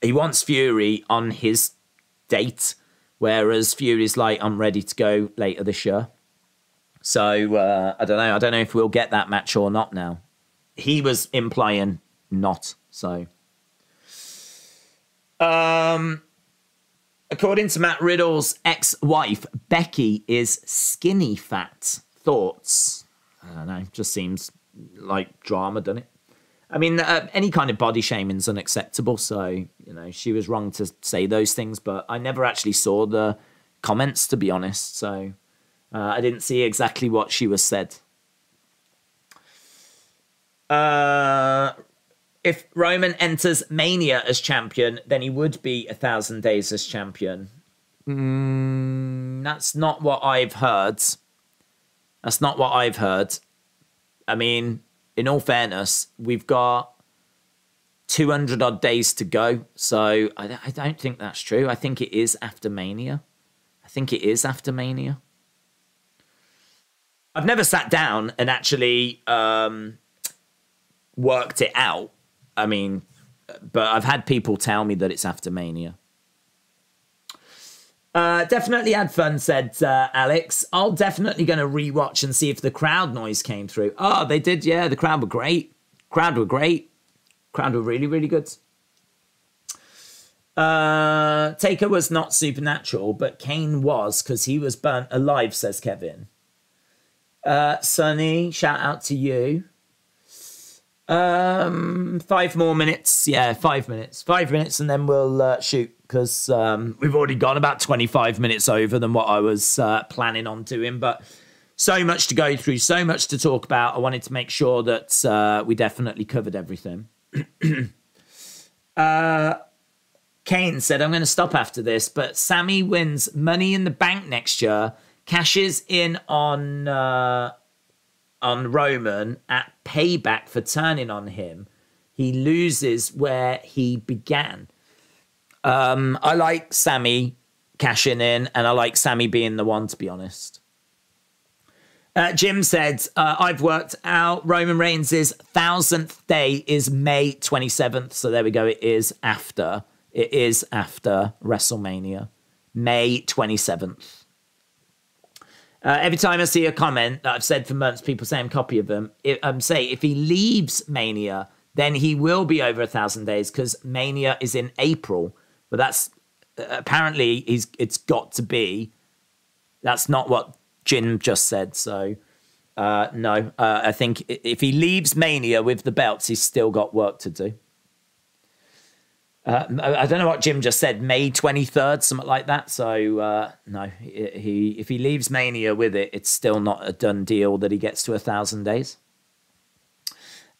He wants Fury on his date, whereas Fury's like, I'm ready to go later this year. So uh, I don't know. I don't know if we'll get that match or not now. He was implying not. So um, according to Matt Riddle's ex-wife, Becky is skinny fat. Thoughts? I don't know. Just seems like drama, doesn't it? I mean, uh, any kind of body shaming is unacceptable. So you know, she was wrong to say those things. But I never actually saw the comments, to be honest. So uh, I didn't see exactly what she was said. Uh, if Roman enters Mania as champion, then he would be a thousand days as champion. Mm, that's not what I've heard. That's not what I've heard. I mean, in all fairness, we've got 200 odd days to go. So I, I don't think that's true. I think it is after Mania. I think it is after Mania. I've never sat down and actually um, worked it out I mean, but I've had people tell me that it's after Mania. Uh, definitely had fun, said uh, Alex. I'll definitely going to rewatch and see if the crowd noise came through. Oh, they did. Yeah, the crowd were great. Crowd were great. Crowd were really, really good. Uh, Taker was not supernatural, but Kane was because he was burnt alive, says Kevin. Uh, Sonny, shout out to you. Um, five more minutes. Yeah, five minutes. Five minutes, and then we'll uh, shoot because um, we've already gone about 25 minutes over than what I was uh, planning on doing. But so much to go through, so much to talk about. I wanted to make sure that uh, we definitely covered everything. [CLEARS THROAT] uh, Kane said, I'm going to stop after this, but Sami wins money in the bank next year, cashes in on uh, on Roman at payback for turning on him, he loses where he began. Um, I like Sami cashing in, and I like Sami being the one, to be honest. Uh, Jim said, uh, I've worked out Roman Reigns' thousandth day is May 27th. So there we go. It is after. It is after WrestleMania. May 27th. Uh, every time I see a comment that I've said for months, people say I'm copy of them. If, um, say if he leaves Mania, then he will be over a thousand days because Mania is in April. But that's uh, apparently he's it's got to be. That's not what Jim just said. So uh, no, uh, I think if he leaves Mania with the belts, he's still got work to do. Uh, I don't know what Jim just said, May 23rd, something like that. So, uh, no, he if he leaves Mania with it, it's still not a done deal that he gets to a thousand days.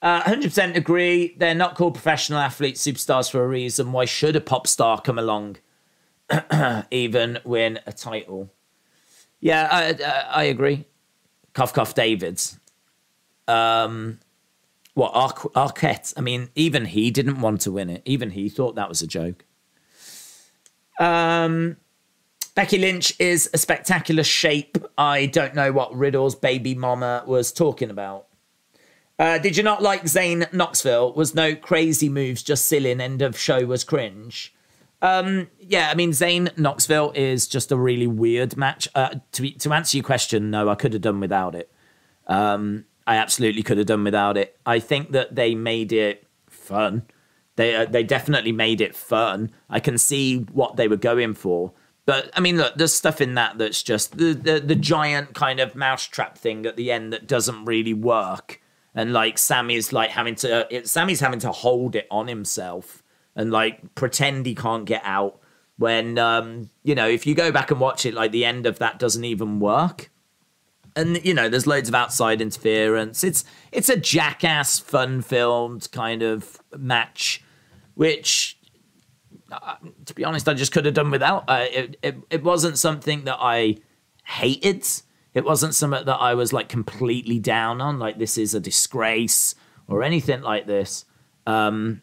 Uh, 100% agree. They're not called professional athletes, superstars for a reason. Why should a pop star come along, [CLEARS THROAT] even win a title? Yeah, I, I, I agree. Cough, cough, Davids. Um, what Ar- Arquette? I mean, even he didn't want to win it. Even he thought that was a joke. Um, Becky Lynch is a spectacular shape. I don't know what Riddle's baby mama was talking about. Uh, did you not like Zayn Knoxville? Was no crazy moves, just silly and end of show was cringe. Um, yeah, I mean, Zayn Knoxville is just a really weird match. Uh, to to answer your question, no, I could have done without it. Um, I absolutely could have done without it. I think that they made it fun. They uh, they definitely made it fun. I can see what they were going for. But I mean, look, there's stuff in that that's just the, the the giant kind of mousetrap thing at the end that doesn't really work, and like Sami's like having to, it, Sami's having to hold it on himself and like pretend he can't get out. When um, you know, if you go back and watch it, like the end of that doesn't even work, and you know, there's loads of outside interference. It's it's a jackass, fun filmed kind of match, which uh, to be honest, I just could have done without. Uh, it, it it wasn't something that I hated. It wasn't something that I was like completely down on. Like this is a disgrace or anything like this. Um,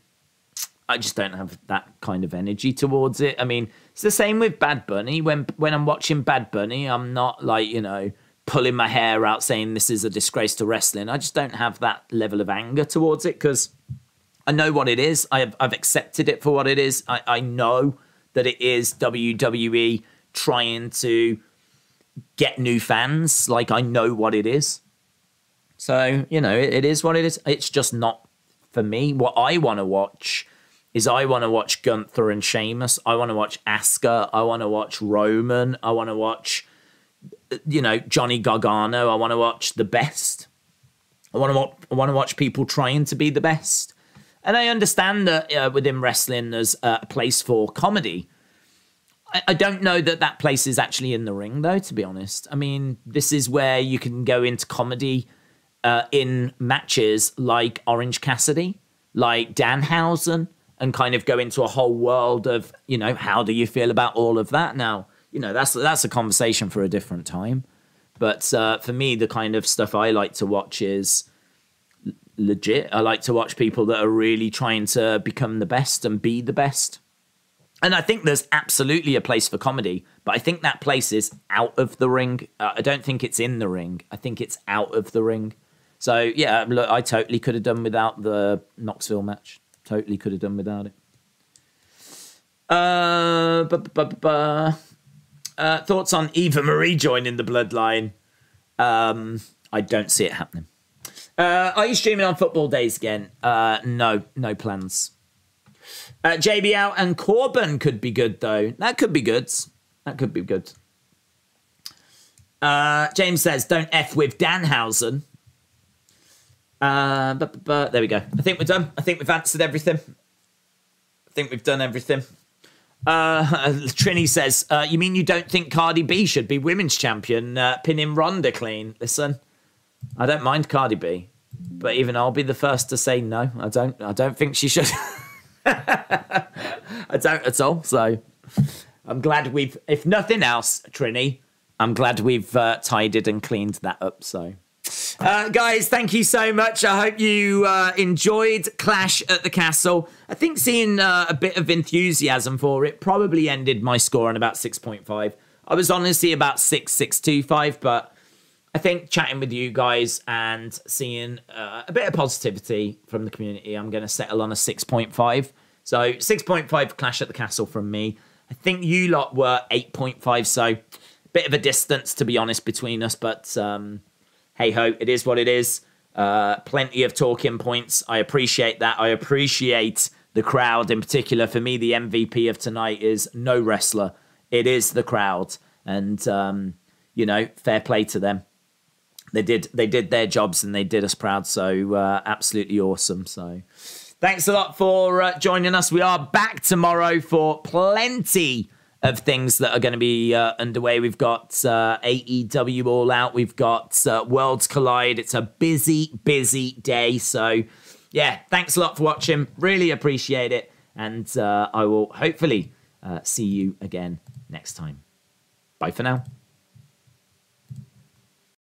I just don't have that kind of energy towards it. I mean, it's the same with Bad Bunny. When when I'm watching Bad Bunny, I'm not like you know pulling my hair out saying this is a disgrace to wrestling. I just don't have that level of anger towards it because I know what it is. I have, I've accepted it for what it is. I, I know that it is WWE trying to get new fans. Like, I know what it is. So, you know, it, it is what it is. It's just not for me. What I want to watch is I want to watch Gunther and Sheamus. I want to watch Asuka. I want to watch Roman. I want to watch, you know, Johnny Gargano. I want to watch the best. I want to watch, I want to watch people trying to be the best. And I understand that uh, within wrestling, there's a place for comedy. I, I don't know that that place is actually in the ring, though, to be honest. I mean, this is where you can go into comedy uh, in matches like Orange Cassidy, like Danhausen, and kind of go into a whole world of, you know, how do you feel about all of that now? You know, that's that's a conversation for a different time. But uh, for me, the kind of stuff I like to watch is legit. I like to watch people that are really trying to become the best and be the best. And I think there's absolutely a place for comedy, but I think that place is out of the ring. Uh, I don't think it's in the ring. I think it's out of the ring. So yeah, look, I totally could have done without the Knoxville match. Totally could have done without it. Uh, uh, thoughts on Eva Marie joining the bloodline? Um, I don't see it happening. Uh, are you streaming on football days again? Uh, no, no plans. Uh, JBL and Corbin could be good though. That could be good. That could be good. Uh, James says, "Don't f with Danhausen." Uh, but, but, but there we go. I think we're done. I think we've answered everything. I think we've done everything. Uh, [LAUGHS] Trini says, uh, "You mean you don't think Cardi B should be women's champion, uh, pinning Ronda clean?" Listen, I don't mind Cardi B, but even I'll be the first to say no. I don't. I don't think she should. [LAUGHS] I don't at all. So I'm glad we've, if nothing else, Trini, I'm glad we've uh, tidied and cleaned that up. So. Uh, guys, thank you so much. I hope you uh, enjoyed Clash at the Castle. I think seeing uh, a bit of enthusiasm for it probably ended my score on about 6.5. I was honestly about 6625, but I think chatting with you guys and seeing uh, a bit of positivity from the community, I'm going to settle on a 6.5. So 6.5 Clash at the Castle from me. I think you lot were 8.5, so a bit of a distance to be honest between us, but um, hey ho, it is what it is. Uh, plenty of talking points. I appreciate that. I appreciate the crowd in particular. For me, the MVP of tonight is no wrestler. It is the crowd, and um, you know, fair play to them they did they did their jobs and they did us proud. So uh, absolutely awesome. So thanks a lot for uh, joining us. We are back tomorrow for plenty of things that are going to be uh, underway. We've got uh, AEW All Out. We've got uh, Worlds Collide. It's a busy, busy day. So yeah, thanks a lot for watching. Really appreciate it. And uh, I will hopefully see you again next time. Bye for now.